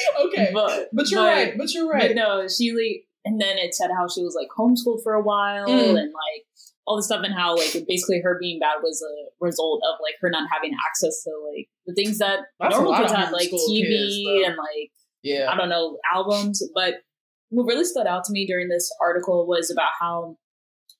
[laughs]
Okay,
but
but you're
but-
right. But you're right.
but no she like and then it said how she was like homeschooled for a while
Mm.
and like all the stuff and how like basically her being bad was a result of like her not having access to like the things that
That's a
normal
lot
kids had like TV
kids,
and like
Yeah.
I don't know, albums. But what really stood out to me during this article was about how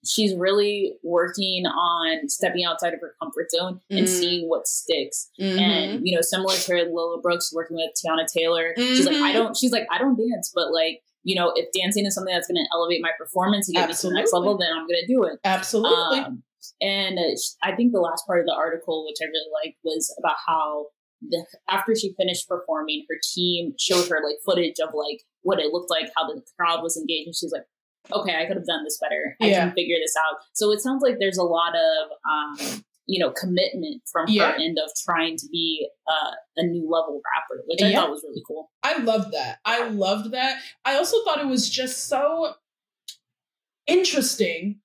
she's really working on stepping outside of her comfort zone and
Mm.
seeing what sticks.
Mhm.
And, you know, similar to Lola Brooke's working with Teyana Taylor, she's like, I
Mhm.
don't, she's like, I don't dance, but like, you know, if dancing is something that's going to elevate my performance and get me to the next level, then I'm going to do it.
Absolutely.
Um, and uh, I think the last part of the article, which I really liked, was about how the, after she finished performing, her team showed her like footage of like what it looked like, how the crowd was engaged, and she's like, "Okay, I could have done this better. I
Yeah.
can figure this out." So it sounds like there's a lot of um, you know commitment from
Yeah.
her end of trying to be uh, a new level rapper, which I
Yeah.
thought was really cool.
I loved that. I loved that. I also thought it was just so interesting.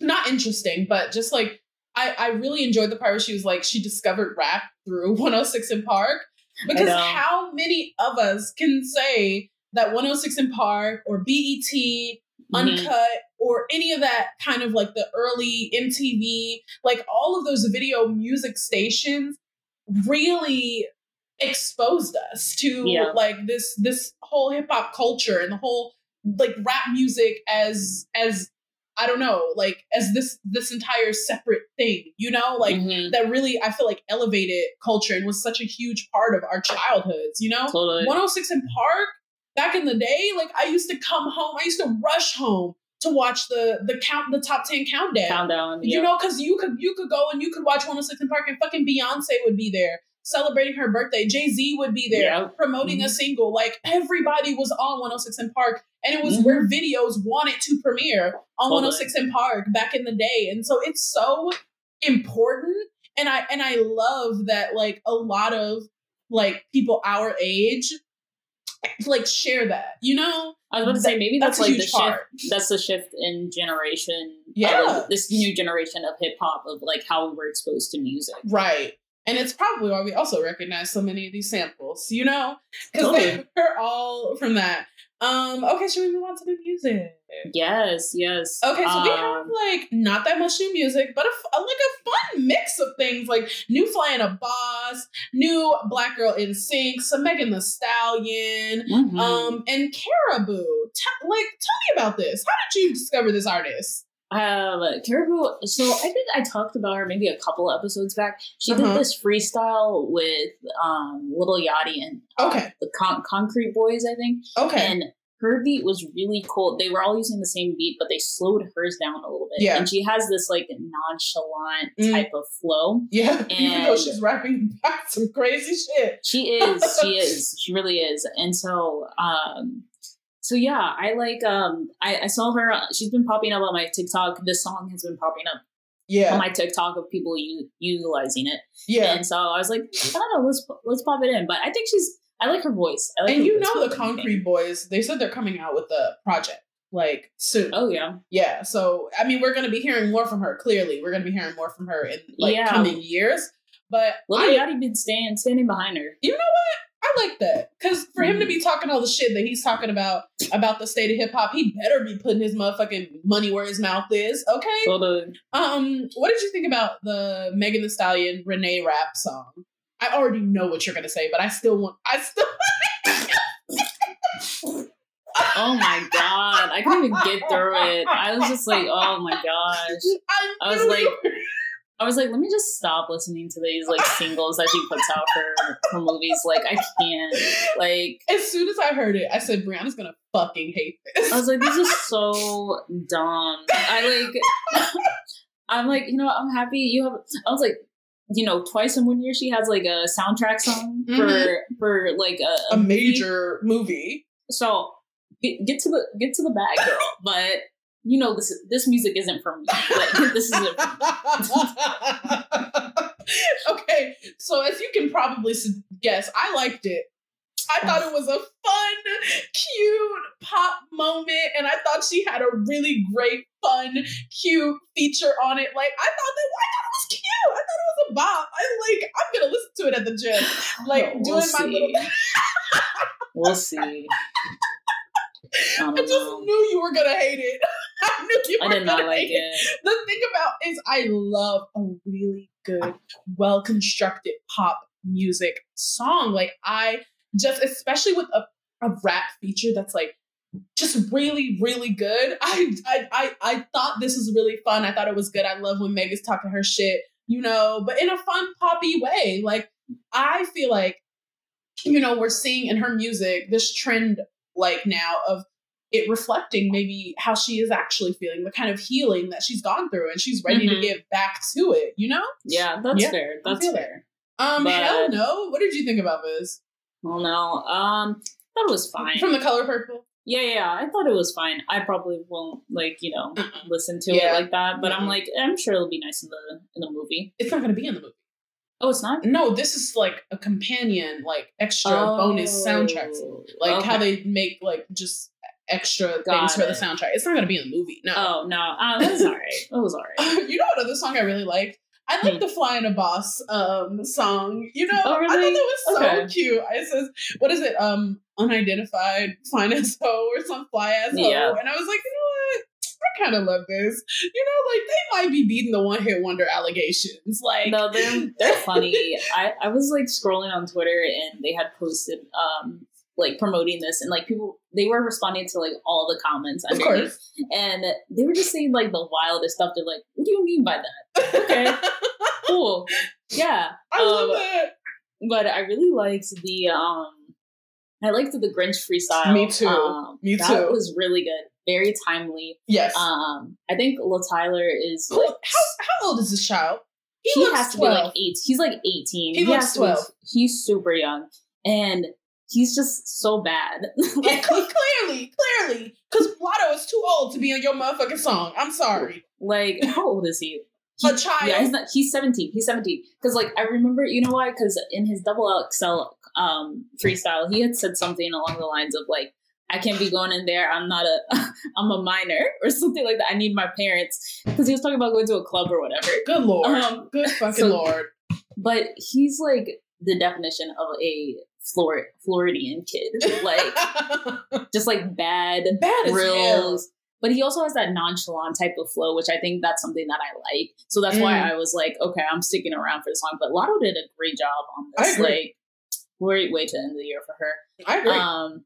Not interesting, but just like I, I really enjoyed the part where she was like she discovered rap through [laughs] 106 & Park. Because how many of us can say that 106 & Park or BET,
Mhm.
Uncut, or any of that kind of like the early MTV, like all of those video music stations really exposed us to
Yeah.
like this this whole hip hop culture and the whole like rap music as as I don't know, like as this this entire separate thing, you know, like
Mhm.
that really I feel like elevated culture and was such a huge part of our childhoods, you know?
totally.
106 & Park back in the day, like I used to come home, I used to rush home to watch the the count the top 10 countdown.
Countdown,
You
yeah.
know, because you could you could go and you could watch 106 & Park and fucking Beyonce would be there celebrating her birthday. Jay Z would be there
Yeah.
promoting a
Mhm.
single. Like everybody was on 106 & Park, and it was
Mhm.
where videos wanted to premiere on
Totally.
106 & Park back in the day. And so it's so important. And I and I love that like a lot of like people our age [laughs] like share that, you know?
I was about to say maybe
That's
that's, like the
huge
shift. That's the shift in generation.
Yeah.
like, this new generation of hip hop of like how we were exposed to music.
Right. And it's probably why we also recognize so many of these samples, you know? Because
Totally. [laughs]
they're all from that. Um, okay, should we move on to the music?
Yes, yes.
Okay, so we have
Um,
like not that much new music, but a, a- like a fun mix of things like new Fly Flyana Boss, new Black Girl in Sync, some Megan Thee Stallion,
mhm.
um, and Karrahbooo. T- like, tell me about this. How did you discover this artist?
Um, Karrahbooo. So I think I talked about her maybe a couple episodes back. She
Uh-huh.
did this freestyle with um Lil Yachty and uh,
Okay.
the Con- Concrete Boys, I think.
Okay,
And her beat was really cool. They were all using the same beat, but they slowed hers down a little bit.
Yeah.
And she has this like nonchalant
Mm.
type of flow.
yeah, even though she's rapping about [laughs] some crazy shit.
She is. she is. She really is. And so, um, so yeah, I like. Um, I, I saw her. She's been popping up on my TikTok. This song has been popping up
yeah.
on my TikTok of people u- utilizing it.
yeah.
And so I was like, I don't know, let's let's pop it in. But I think she's. I like her voice. I like
And
her
you know the. Concrete Boys, they said they're coming out with a project like soon.
Oh yeah,
Yeah, so I mean, we're gonna be hearing more from her. Clearly, we're gonna be hearing more from her in like
Yeah.
coming years. But
Lil Yachty been standing standing behind her.
you know what? I like that because for him to
Mhm.
be talking all the shit that he's talking about about the state of hip hop, he better be putting his motherfucking money where his mouth is. Okay.
The
Um, what did you think about the Megan Thee Stallion Reneé Rapp song? I already know what you're gonna say, but I still want. I still. [laughs]
oh my god, I couldn't even get through it. I was just like, oh my gosh.
I,
was like, I was like, let me just stop listening to these like singles that she puts out for, for movies. Like, I can't. Like,
as soon as I heard it, I said, Brianna's gonna fucking hate this.
I was like, this is [laughs] so dumb. I like, [laughs] I'm like, you know, what, I'm happy you have. I was like, you know, twice in one year she has like a soundtrack song for
Mhm.
for like a,
a
movie.
major movie.
So get, get to the get to the bag, girl. [laughs] But you know, this this music isn't for me. Like, this isn't. [laughs]
okay, so as you can probably guess, I liked it. I thought it was a fun, cute pop moment, and I thought she had a really great, fun, cute feature on it. Like I thought that I thought it was cute. I thought it was a bop. I like. I'm gonna listen to it at the gym, [sighs] like
We'll
doing my
see.
little. [laughs]
We'll see. I
I just
know.
knew you were gonna hate it. [laughs] I knew you
I
were
did not
gonna
like
hate
it.
the thing about is I love a really good, well constructed pop music song. Like I just, especially with a, a rap feature that's like just really, really good. [laughs] I, I I I thought this was really fun. I thought it was good. I love when Meg is talking her shit, you know, but in a fun poppy way. Like I feel like, you know, we're seeing in her music this trend like now of it reflecting maybe how she is actually feeling, the kind of healing that she's gone through, and she's ready to
Mhm.
get back to it. You know?
Yeah, that's
Yeah,
fair. That's
feel it.
fair.
Um,
But-
hell no. What did you think about this
Well, no. Um, thought it was fine.
from the color purple?
yeah, yeah. I thought it was fine. I probably won't like you know listen to
Yeah.
it like that, but
Mhm.
I'm like, I'm sure it'll be nice in the in the movie.
It's not going to be in the movie.
Oh, it's not.
No, this is like a companion, like extra bonus soundtracks, like how
Oh,
they make like just extra
Got
things for the soundtrack. It's not going to be in the movie. No.
Oh no, uh, that was alright. That was alright. [laughs]
you know what other song I really liked? I like
Hmm.
the "Flyana Boss" um song. You know,
Oh,
I thought that was so
Okay.
cute. It says, "What is it? Um, unidentified fine as hoe or some fly ass hoe."
Yeah.
And I was like, you know what? I kind of love this. You know, like they might be beating the one hit wonder allegations. Like,
No, they're they're [laughs] funny. I I was like scrolling on Twitter and they had posted um like promoting this and like people they were responding to like all the comments
of
underneath.
course.
and they were just saying like the wildest stuff. They're like, "What do you mean by that?" Okay. [laughs] Cool, yeah.
I love it.
But I really liked the um, I liked the Grinch freestyle.
Me too.
Um,
Me
that
too.
was really good, very timely.
Yes.
Um, I think Luh Tyler is
Who-
like
how, how old is this child? He,
he
looks
has to
12.
be like eight. He's like eighteen.
He looks
has to be-
12.
He's super young, and he's just so bad. [laughs] [laughs]
Yeah, clearly, clearly, because Latto is too old to be on your motherfucking song. I'm sorry.
like how old is he?
A child.
Yeah, he's not. He's seventeen. He's seventeen. Because like I remember, you know why? Because in his double XL um freestyle, he had said something along the lines of like, "I can't be going in there. I'm not a. [laughs] I'm a minor or something like that. I need my parents." Because he was talking about going to a club or whatever.
Good lord.
Um,
Good fucking
so-
lord.
but he's like the definition of a Flor- Floridian kid, like [laughs] just like bad,
Bad as.
But he also has that nonchalant type of flow, which I think that's something that I like. So that's why
Mm.
I was like, okay, I'm sticking around for the song. But Latto did a great job on this. Like, great way to end the year for her.
I agree.
Um,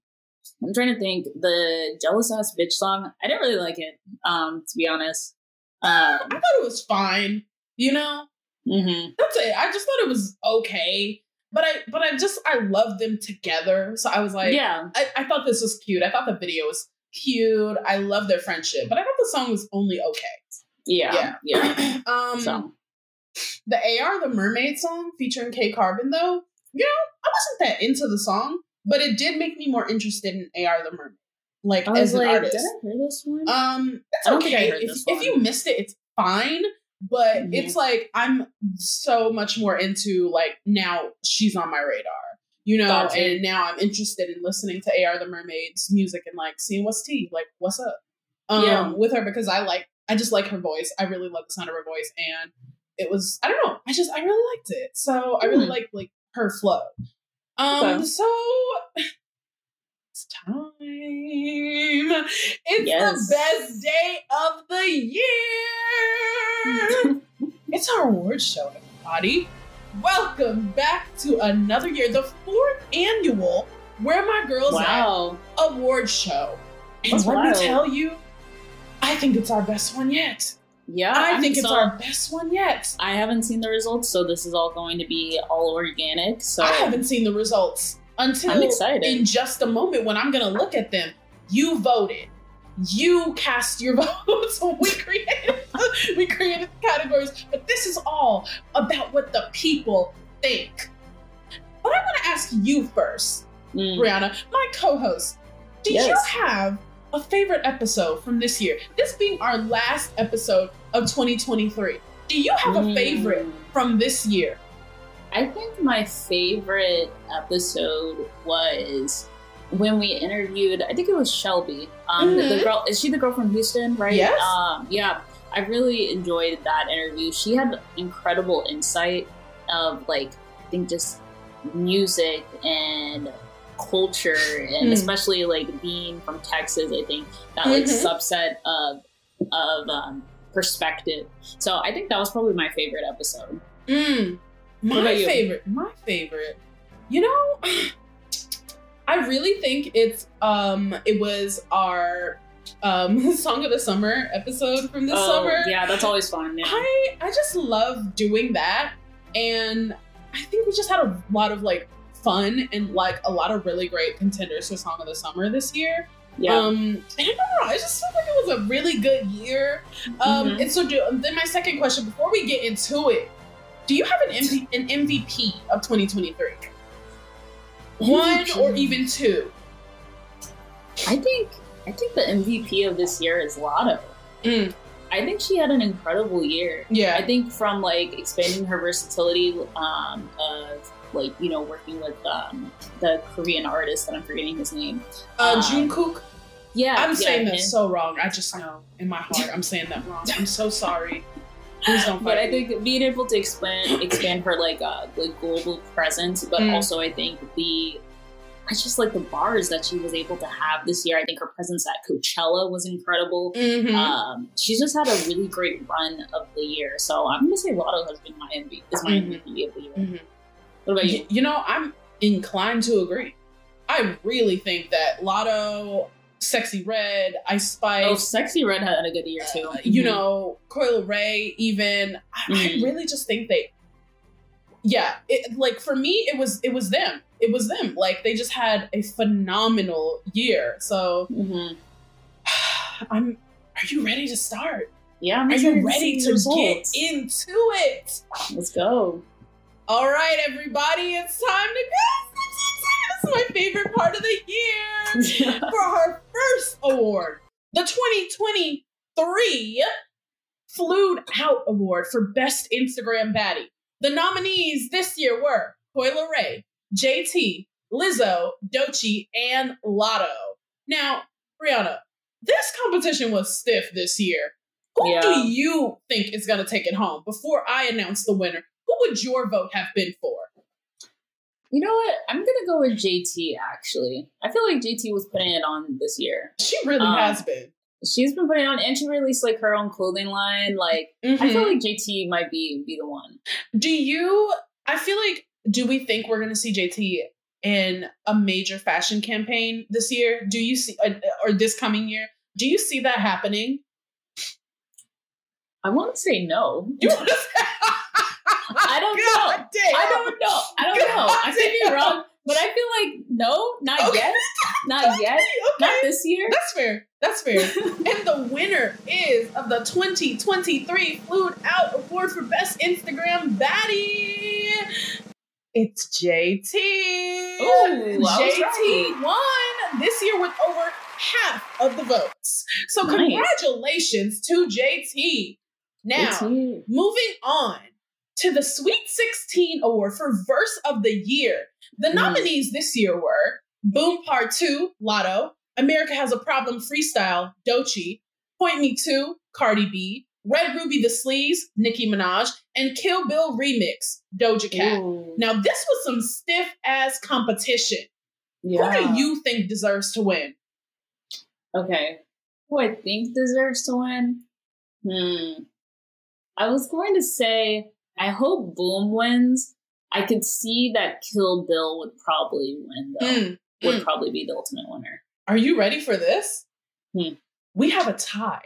I'm trying to think. The jealous ass bitch song. I didn't really like it. Um, to be honest. Um,
I thought it was fine. You know,
mm-hmm.
that's it. I just thought it was okay. But I, but I just, I love them together. So I was like,
yeah,
I, I thought this was cute. I thought the video was cute. I love their friendship, but I thought the song was only okay.
yeah, yeah. [clears throat]
um,
So
the AR the Mermaid song featuring K Carbon though, you know, I wasn't that into the song, but it did make me more interested in AR the Mermaid, like as
was
an artist.
did I hear this one?
Um, it's
I don't think I
okay
heard
if, if you missed it, it's fine. But
Mhm.
it's like I'm so much more into like now she's on my radar, you know,
Gotcha.
and now I'm interested in listening to AR the Mermaid's music and like seeing what's tea, like what's up, um,
Yeah.
with her because I like I just like her voice. I really love the sound of her voice, and it was I don't know, I just I really liked it. So I really
Hmm.
like like her flow. Um,
Okay.
so time. It's
Yes.
the best day of the year. [laughs] it's our award show, everybody. Welcome back to another year, the fourth annual Where My Girls
wow.
At award show. And
That's
let
wild.
me tell you, I think it's our best one yet.
Yeah,
I
I'm
think it's
so-
our best one yet.
I haven't seen the results, so this is all going to be all organic. So
I haven't seen the results until
I'm excited.
in just a moment when I'm gonna look at them. You voted. You cast your [laughs] votes. [laughs] we created [laughs] we created the categories, but this is all about what the people think. But I want to ask you first,
Mm.
Brianna, my co-host. Do you have a favorite episode from this year? This being our last episode of 2023. Do you have a
Mm.
favorite from this year?
I think my favorite episode was when we interviewed. I think it was Shelby. Um, the- the girl is she the girl from Houston, right?
Yes.
Um, yeah. I really enjoyed that interview. She had incredible insight of like I think just music and culture and
Mm.
especially like being from Texas, I think that like
Mhm.
subset of of um, perspective. So I think that was probably my favorite episode.
Mm, my favorite. My favorite. You know, [sighs] I really think it's um it was our um [laughs] song of the summer episode from this
oh,
summer.
yeah, that's always fun. Yeah.
I I just love doing that and I think we just had a lot of like fun and like a lot of really great contenders for song of the summer this year.
yeah.
Um, I don't know. I just felt like it was a really good year. Um,
Mhm.
and so do, then my second question before we get into it, do you have an an MVP of 2023? One or even two?
I think I think the MVP of this year is Latto.
Mm.
I think she had an incredible year.
Yeah.
I think from like expanding her versatility um, of like you know working with um, the Korean artist that I'm forgetting his name.
Uh,
Um,
Jungkook.
Yeah,
I'm
yeah,
saying that so wrong. I just know in my heart I'm saying that wrong. I'm so sorry. [laughs] [laughs]
But I think being able to expand expand her like uh like global presence, but
Mm.
also I think the I just like the bars that she was able to have this year. I think her presence at Coachella was incredible.
Mhm.
Um, she's just had a really great run of the year. So I'm gonna say Latto has been my MVP. Is my
Mhm.
MVP of the year.
Mhm.
What about you?
you know, I'm inclined to agree. I really think that Latto, Sexyy Red, Ice Spice,
Oh, Sexyy Red had a good year too.
uh, you
Mhm.
know, Coi Leray, even. I, I
Mhm.
really just think they, yeah, it, like for me, it was it was them. It was them. Like they just had a phenomenal year. So
Mhm. [sighs]
I'm. Are you ready to start?
Yeah, I'm
Are you ready to
the
get into it?
Let's go.
All right, everybody, it's time to go. My favorite part of the year. [laughs] for her first award, the 2023 Flewed Out Award for Best Instagram Baddie. The nominees this year were Coi Leray, JT, Lizzo, Doechii, and Latto. Now, Brianna, this competition was stiff this year. Who
Yeah.
do you think is going to take it home? Before I announce the winner, who would your vote have been for?
You know what? I'm gonna go with JT. Actually, I feel like JT was putting it on this year.
She really um, has been.
She's been putting on, and she released like her own clothing line. Like, mm-hmm. I feel mm-hmm. like JT might be be the one.
Do you? I feel like. Do we think we're gonna see JT in a major fashion campaign this year? Do you see, uh, or this coming year? Do you see that happening?
I want to say no. [laughs]
You want to say?
I don't God know. Damn. I don't know. I don't God know. I could be wrong, but I feel like no, not okay. yet. Not yet. Okay. Not this year.
That's fair. That's fair. [laughs] and the winner is of the 2023 Flewed Out Award for Best Instagram Baddie. It's JT.
Ooh, JT
won this year with over half of the votes. So nice. congratulations to JT. Now, moving on to the Sweet 16 Award for Verse of the Year. The mm. nominees this year were Boom Part 2, Latto, America Has a Problem Freestyle, Doechii, Point Me To, Cardi B, Red Ruby Da Sleeze, Nicki Minaj, and Kill Bill Remix, Doja Cat. Ooh. Now, this was some stiff ass competition. Yeah. Who do you think deserves to win?
Okay. Who I think deserves to win? Hmm. I was going to say, I hope Boom wins. I could see that Kill Bill would probably win, though. Mm. Would mm. probably be the ultimate winner.
Are you ready for this?
Hmm.
We have a tie.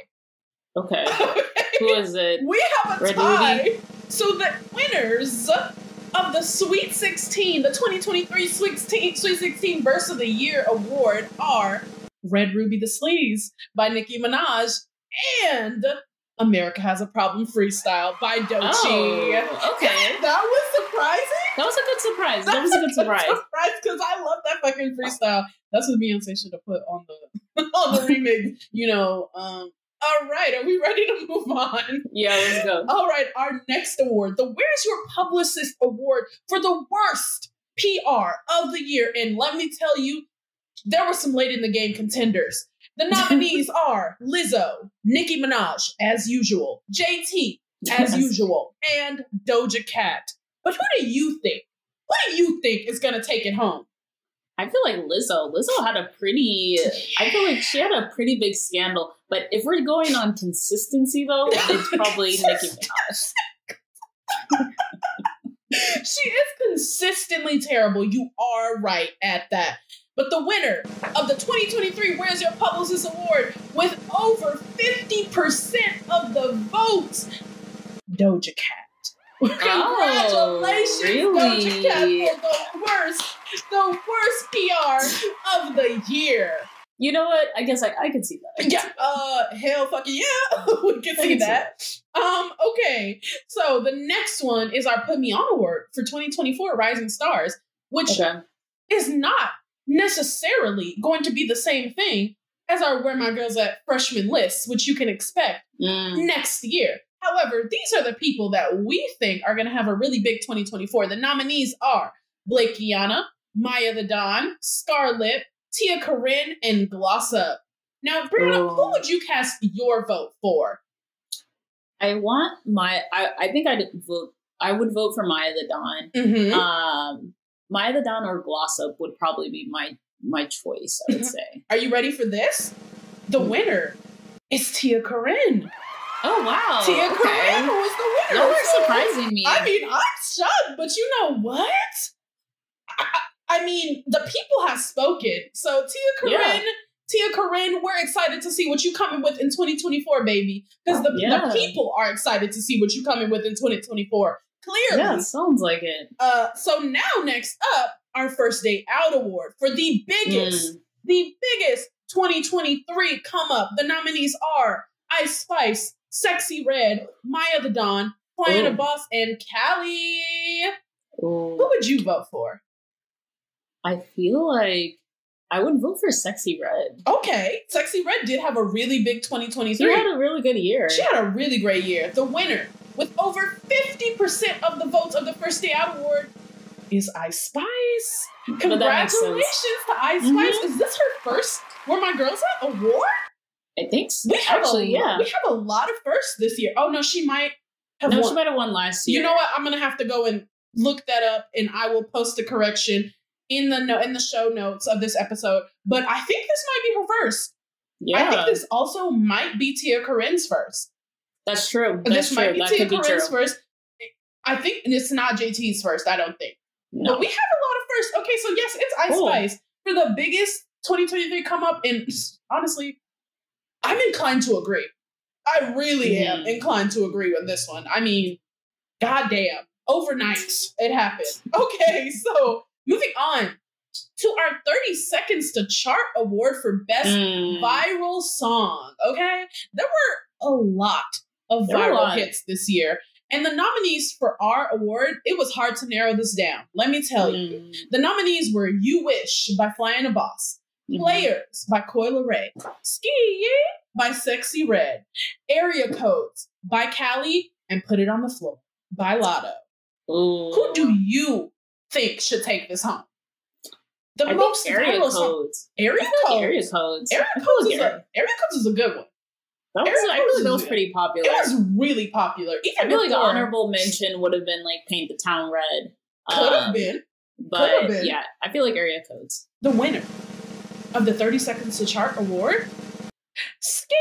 Okay. [laughs] Who is it?
We have a Red tie. So the winners of the Sweet 16, the 2023 Sweet 16, Sweet 16 Verse of the Year award are Red Ruby Da Sleeze by Nicki Minaj and America Has a Problem Freestyle by Doechii.
Oh, okay. [laughs]
That was surprising.
That was a good surprise. That, that was a good surprise.
surprise because I love that fucking freestyle. That's what Beyonce should have put on the [laughs] on the [laughs] remix. You know, um, all right, are we ready to move on?
Yeah, let's go.
All right, our next award, the Where's Your Publicist Award for the worst PR of the year. And let me tell you, there were some late in the game contenders. The nominees [laughs] are Lizzo, Nicki Minaj, as usual, JT, as yes. usual, and Doja Cat. But who do you think? What do you think is going to take it home?
I feel like Lizzo. Lizzo had a pretty. I feel like she had a pretty big scandal. But if we're going on consistency, though, it's probably [laughs] Nicki Minaj.
she is consistently terrible. You are right at that. But the winner of the 2023 Where's Your Publicist Award with over 50% of the votes, Doja Cat. [laughs] Congratulations,
oh, really?
Doja Cat, for the worst, the worst PR of the year.
You know what? I guess I, I can see that.
Yeah. Uh, hell fucking yeah. [laughs] we can see can that. See um, okay. So the next one is our Put Me On Award for 2024 Rising Stars, which okay. is not necessarily going to be the same thing as our Where My Girls At freshman lists, which you can expect mm. next year. However, these are the people that we think are going to have a really big 2024. The nominees are Blake Kiana, Maiya the Don, Scarlett, Tia Corine, and Gloss Up. Now, Brianna, oh. who would you cast your vote for?
I want my. I, I think I'd vote. I would vote for Maiya the Don. Mm-hmm. Um, Maiya the Don or Gloss Up would probably be my my choice. I would mm-hmm. say.
Are you ready for this? The winner is Tia Corine.
Oh wow!
Tia okay. Corine was the winner.
You're surprising me.
I mean, I'm shocked, but you know what? I, I mean, the people have spoken. So Tia Corine, yeah. Tia Corine, we're excited to see what you coming with in 2024, baby. Because the, yeah. the people are excited to see what you coming with in 2024. Clearly.
Yeah, sounds like it.
Uh, so now next up, our first day out award for the biggest, mm. the biggest 2023 come up. The nominees are Ice Spice, Sexyy Red, Maiya the Don, Flyana the Boss, and Kaliii. Ooh. Who would you vote for?
I feel like I would vote for Sexyy Red.
Okay. Sexyy Red did have a really big 2023. She
had a really good year.
She had a really great year. The winner, with over 50% of the votes of the First Day Out Award, is Ice Spice. Congratulations to Ice mm-hmm. Spice. Is this her first Where My Girls At award?
I think so.
We have Actually, a, yeah. We have a lot of firsts this year. Oh no, she might have
no,
won.
she might have won last year.
You know what? I'm gonna have to go and look that up, and I will post a correction in the no- in the show notes of this episode. But I think this might be her first.
Yeah,
I think this also might be Tia Corine's first.
That's true. That's
this
true.
might be
that
Tia
Corine's
first. I think it's not JT's first. I don't think.
No.
But we have a lot of firsts. Okay, so yes, it's Ice
Cool.
Spice for the biggest 2023 come up, and [sniffs] honestly, I'm inclined to agree. I really am
Mm.
inclined to agree with this one. I mean, goddamn, overnight it happened. [laughs] Okay, so moving on to our 30 seconds to chart award for best
Mm.
viral song. Okay, there were a lot of
There were a
viral hits this year, and the nominees for our award. It was hard to narrow this down. Let me tell you,
Mm.
the nominees were "You Wish" by Flyana Boss,
Mhm.
"Players" by Coi Leray, "Ski" by Sexyy Red, "Area Codes" by Kaliii, and "Put It on the Floor" by Latto.
Ooh.
Who do you think should take this home? The
I think
most
area codes.
Area Codes.
area codes.
Area Codes
area-
a Area Codes is a good one.
That was, I feel like that was pretty popular.
It was really popular. Even
I feel like
before-
honorable mention would have been like paint the town red.
could have
Um,
been
but
been.
yeah, I feel like area codes.
the winner of the 30 Seconds to Chart award. Ski!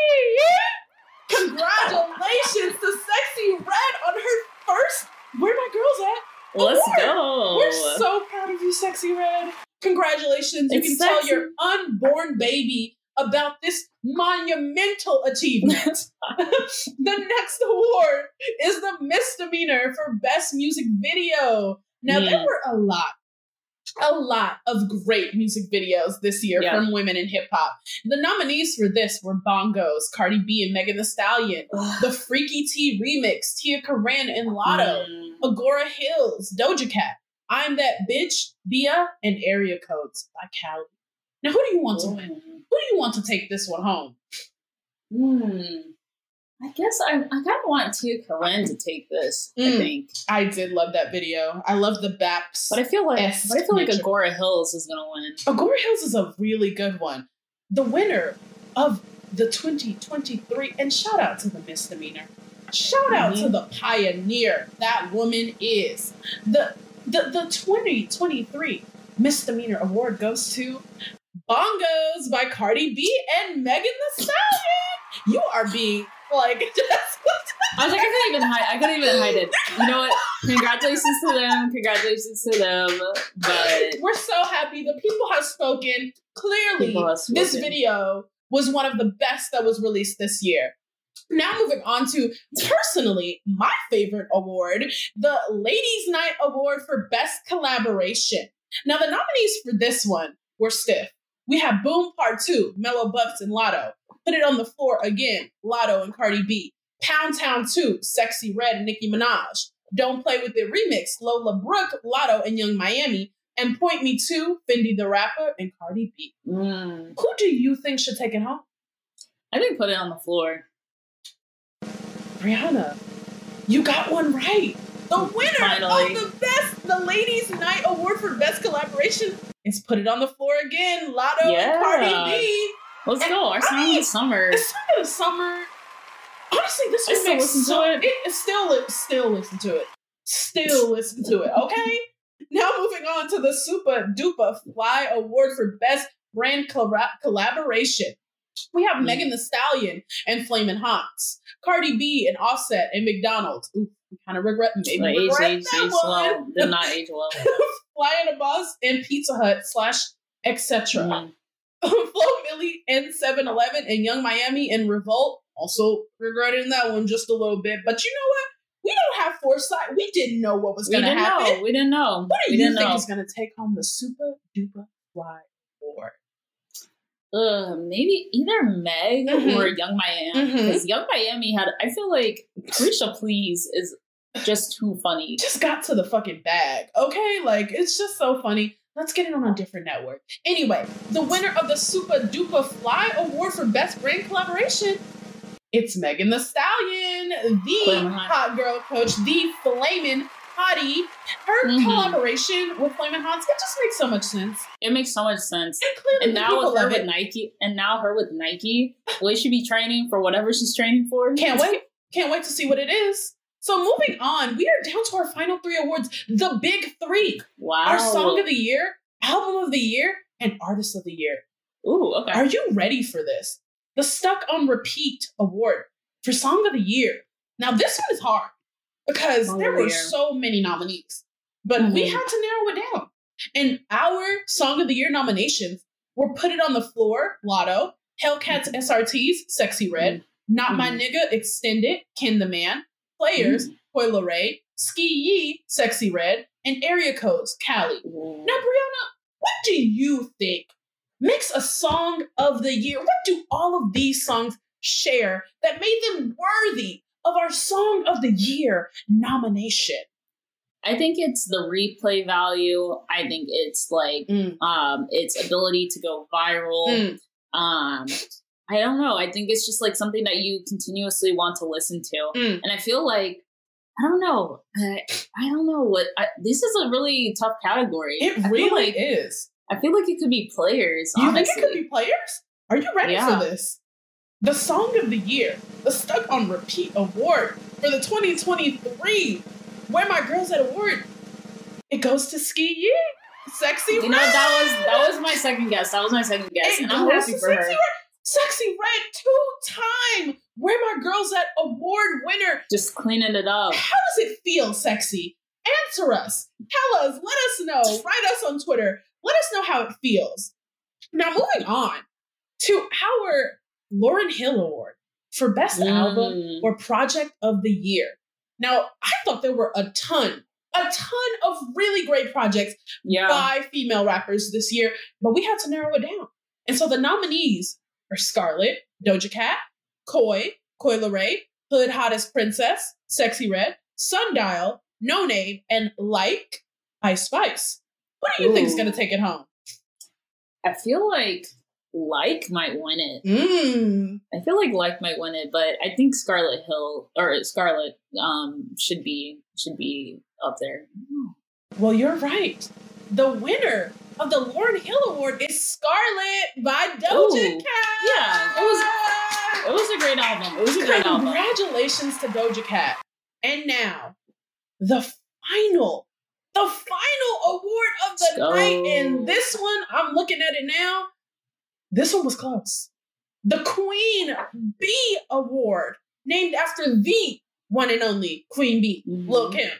Congratulations to Sexyy Red on her first Where My Girls At?
Let's go.
We're so proud of you, Sexyy Red. Congratulations. You
It's
can tell your unborn baby about this monumental achievement. [laughs] [laughs] the next award is the misdemeanor for Best Music Video. Now, there
Mm.
were a lot, a lot of great music videos this year
Yeah.
from women in hip hop. The nominees for this were Bongos, Cardi B and Megan Thee Stallion, the Freaky T remix, Tia Corine and Latto.
Mm.
Agora Hills, Doja Cat, I'm That Bitch, Bia, and Area Codes by Kaliii. Now, who do you want to win? You want to take this one home?
Hmm. I guess I, I kind of want Tia Corine to take this. I
Mm.
think,
I did love that video. I love the baps.
but I feel like, but I feel like
nature.
Agora Hills is gonna win.
Agora Hills is a really good one. The winner of the 2023, and shout out to the misdemeanor. Shout out to
Mhm.
the pioneer that woman is. The the the 2023 misdemeanor award goes to Bongos by Cardi B and Megan Thee Stallion. You are being like [laughs] just
I was like, I couldn't even hide. I couldn't even hide it. You know what? Congratulations to them. Congratulations to them. But
we're so happy. The people have spoken. Clearly,
have
this video was one of the best that was released this year. Now, moving on to personally my favorite award, the Ladies' Night Award for Best Collaboration. Now, the nominees for this one were stiff. We have Boom Part 2, Mellow Bucks and Latto. Put It on the Floor again, Latto and Cardi B. Pound Town 2, Sexyy Red and Nicki Minaj. Don't Play With It remix, Lola Brooke, Latto and Yung Miami. And Point Me To, FendiDa Rappa and Cardi B.
mm,
Who do you think should take it home?
I think put it on the floor.
Brianna, you got one right. The winner
Finally.
of the best, the Ladies' Night Award for Best Collaboration is Put It on the Floor again, Latto
Yeah.
and Cardi B.
Let's
And
go. Our
I
song
mean,
of the summer.
It's song of the summer. Honestly, this
I still
makes
listen to
so,
it.
it. Still, still listen to it. Still listen to it. Okay. now moving on to the Super Duper Fly Award for Best Brand collab- Collaboration. We have
Mm.
Megan Thee Stallion and Flamin' Hots, Cardi B and Offset and McDonald's. Ooh, kind of regret maybe
Like, age,
regret
age,
that
age
one.
well. Did not age well. [laughs]
Flyana Boss and Pizza Hut slash etc.
Mm. [laughs]
Flo Milli and 7-Eleven and Yung Miami and Revolt. Also regretting that one just a little bit. But you know what? We don't have foresight. We didn't know what was going to happen.
know. We didn't know.
What do
we
you
didn't
think
know.
is going to take home the super duper fly award?
uh, maybe either Meg
Mhm.
or Yung Miami.
Mhm.
Because Yung Miami had, I feel like Caresha Please is just too funny. [laughs]
Just got to the fucking bag. Okay? Like, it's just so funny. Let's get it on a different network. Anyway, the winner of the Super Duper Fly Award for Best Brand Collaboration, it's Megan Thee Stallion, the
Flamin' Hot.
girl coach, the flamin' hottie. Her
Mhm.
collaboration with Flamin' Hots, it just makes so much sense.
It makes so much sense.
And clearly
And now with her with
it.
Nike, and now her with Nike, will she be training for whatever she's training for?
Can't wait. [laughs] Can't wait to see what it is. So moving on, we are down to our final three awards, the big three.
Wow.
Our song of the year, album of the year, and artist of the year.
Ooh, okay.
Are you ready for this? The Stuck on Repeat Award for Song of the Year. Now, this one is hard because there
the
were so many nominees, but we
Mhm.
had to narrow it down. And our Song of the Year nominations were Put It on the Floor, Latto, Hellcats SRTs, Sexyy Red, Not My
Mhm.
Nigga, Extended, Kin the Man, Players, Coi Leray, Ski Yee, Sexyy Red, and Area Codes, Kaliii.
Ooh.
Now, Brianna, what do you think makes a song of the year? What do all of these songs share that made them worthy of our song of the year nomination?
I think it's the replay value. I think it's like
Mm.
um its ability to go viral.
Mm.
Um I don't know. I think it's just like something that you continuously want to listen to.
Mm.
And I feel like I don't know. I, I don't know what I, this is a really tough category.
It
I
really
like,
is.
I feel like it could be players.
You
honestly.
think it could be players? Are you ready
Yeah.
for this? The Song of the Year, the Stuck on Repeat Award for the 2023 Where My Girls at Award. It goes to Ski Yee, Sexyy
You know that was that was my second guess. That was my second guess,
It
and I'm happy for her.
Red. Sexyy Red, two-time Where My Girls at Award winner.
Just cleaning it up.
How does it feel, Sexy? Answer us. Tell us. Let us know. Write us on Twitter. Let us know how it feels. Now, moving on to our Lauryn Hill Award for Best Album
Mm.
or Project of the Year. Now, I thought there were a ton, a ton of really great projects
Yeah.
by female rappers this year, but we had to narrow it down. And so the nominees are Scarlet, Doja Cat, Coi, Coi Leray, Hood Hottest Princess, Sexyy Red, Sundial, Noname, and Like Ice Spice. What do you think is going to take it home?
I feel like like might win it.
Mmm.
I feel like like might win it, but I think Scarlet Hill or Scarlet um should be should be up there.
Well, you're right. The winner of the Lauryn Hill Award is Scarlet by Doja
Ooh.
Cat.
Yeah, it was- It was a great album. It was a great album.
Congratulations to Doja Cat. And now, the final, the final award of the night. And this one, I'm looking at it now. This one was close. The Queen Bee Award, named after the one and only Queen Bee,
Mhm.
Lil Kim,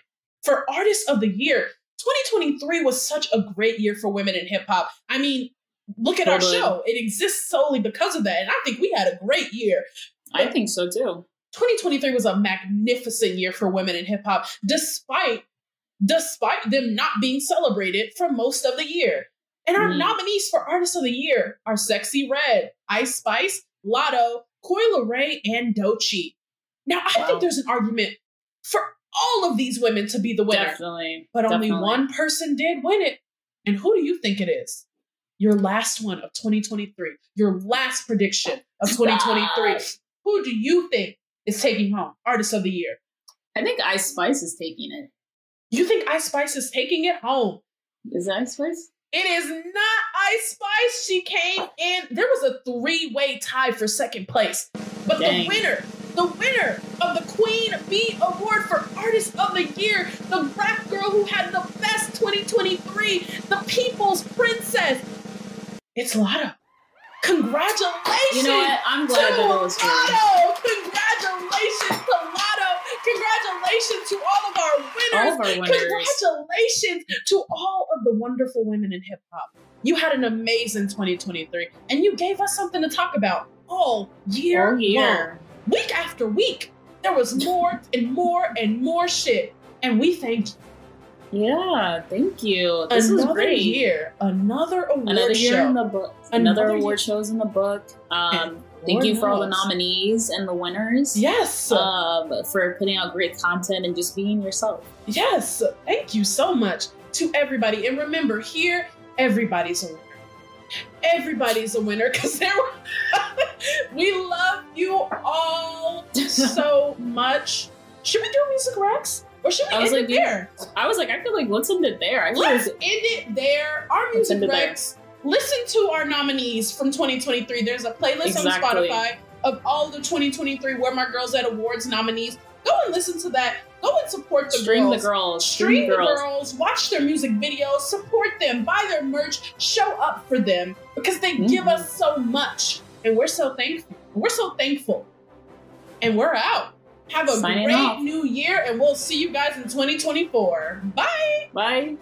for Artist of the Year. 2023 was such a great year for women in hip hop. I mean, look at
Totally.
our show. It exists solely because of that. And I think we had a great year.
I think so too.
2023 was a magnificent year for women in hip hop, despite despite them not being celebrated for most of the year. And our
Mhm.
nominees for Artist of the Year are Sexyy Red, Ice Spice, Latto, Coi Leray, and Doechii. Now, I
Wow.
think there's an argument for all of these women to be the winner,
Definitely.
but only
definitely.
one person did win it. And who do you think it is? Your last one of 2023, your last prediction of 2023.
Stop.
Who do you think is taking home Artist of the Year?
I think Ice Spice is taking it.
You think Ice Spice is taking it home?
Is it Ice Spice?
It is not Ice Spice. She came in. There was a three-way tie for second place, but
Dang.
the winner, the winner of the Queen Bee Award for Artist of the Year, the rap girl who had the best 2023, the People's Princess. It's Latto. Congratulations!
You know what? I'm glad
to
that it was her.
Latto! Congratulations to Latto! Congratulations to all of our winners!
All of our winners.
Congratulations to all of the wonderful women in hip hop. You had an amazing 2023 and you gave us something to talk about all year,
All year.
long. Week after week, there was more and more and more shit. And we thank you.
Yeah, thank you. This was
another
great.
year, another award
Another year
show.
in the book. Another,
Another
award
year.
shows in the book. Um, thank you for all the nominees and the winners.
yes.
Um, for putting out great content and just being yourself.
Yes, thank you so much to everybody. And remember, here, everybody's a winner. Everybody's a winner because [laughs] we love you all so much. Should we do music Rex? Or should we
I was
end
like,
it there?
I was like, I feel like let's end it there. I
Let's
like
end it there. Our music
there.
Listen to our nominees from 2023. There's a playlist
Exactly.
on Spotify of all the 2023 Where My Girls at Awards nominees. Go and listen to that.
Go and support the
Stream
girls.
the girls.
Stream the
girls.
girls, watch their music videos, support them, buy their merch, show up for them because they give
Mhm.
us so much. And we're so thankful. We're so thankful. And we're out. Have a
Signing
great
off.
new year, and we'll see you guys in 2024. Bye.
Bye.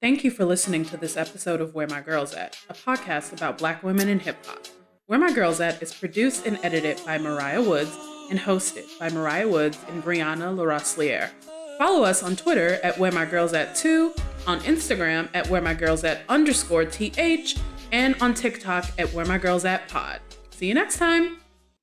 Thank you for listening to this episode of Where My Girls At, a podcast about black women in hip hop. Where My Girls At is produced and edited by Mariah Woods and hosted by Mariah Woods and Brianna LaRosliere. Follow us on Twitter at Where My Girls At 2, on Instagram at Where My Girls At underscore TH, and on TikTok at Where My Girls At Pod. See you next time.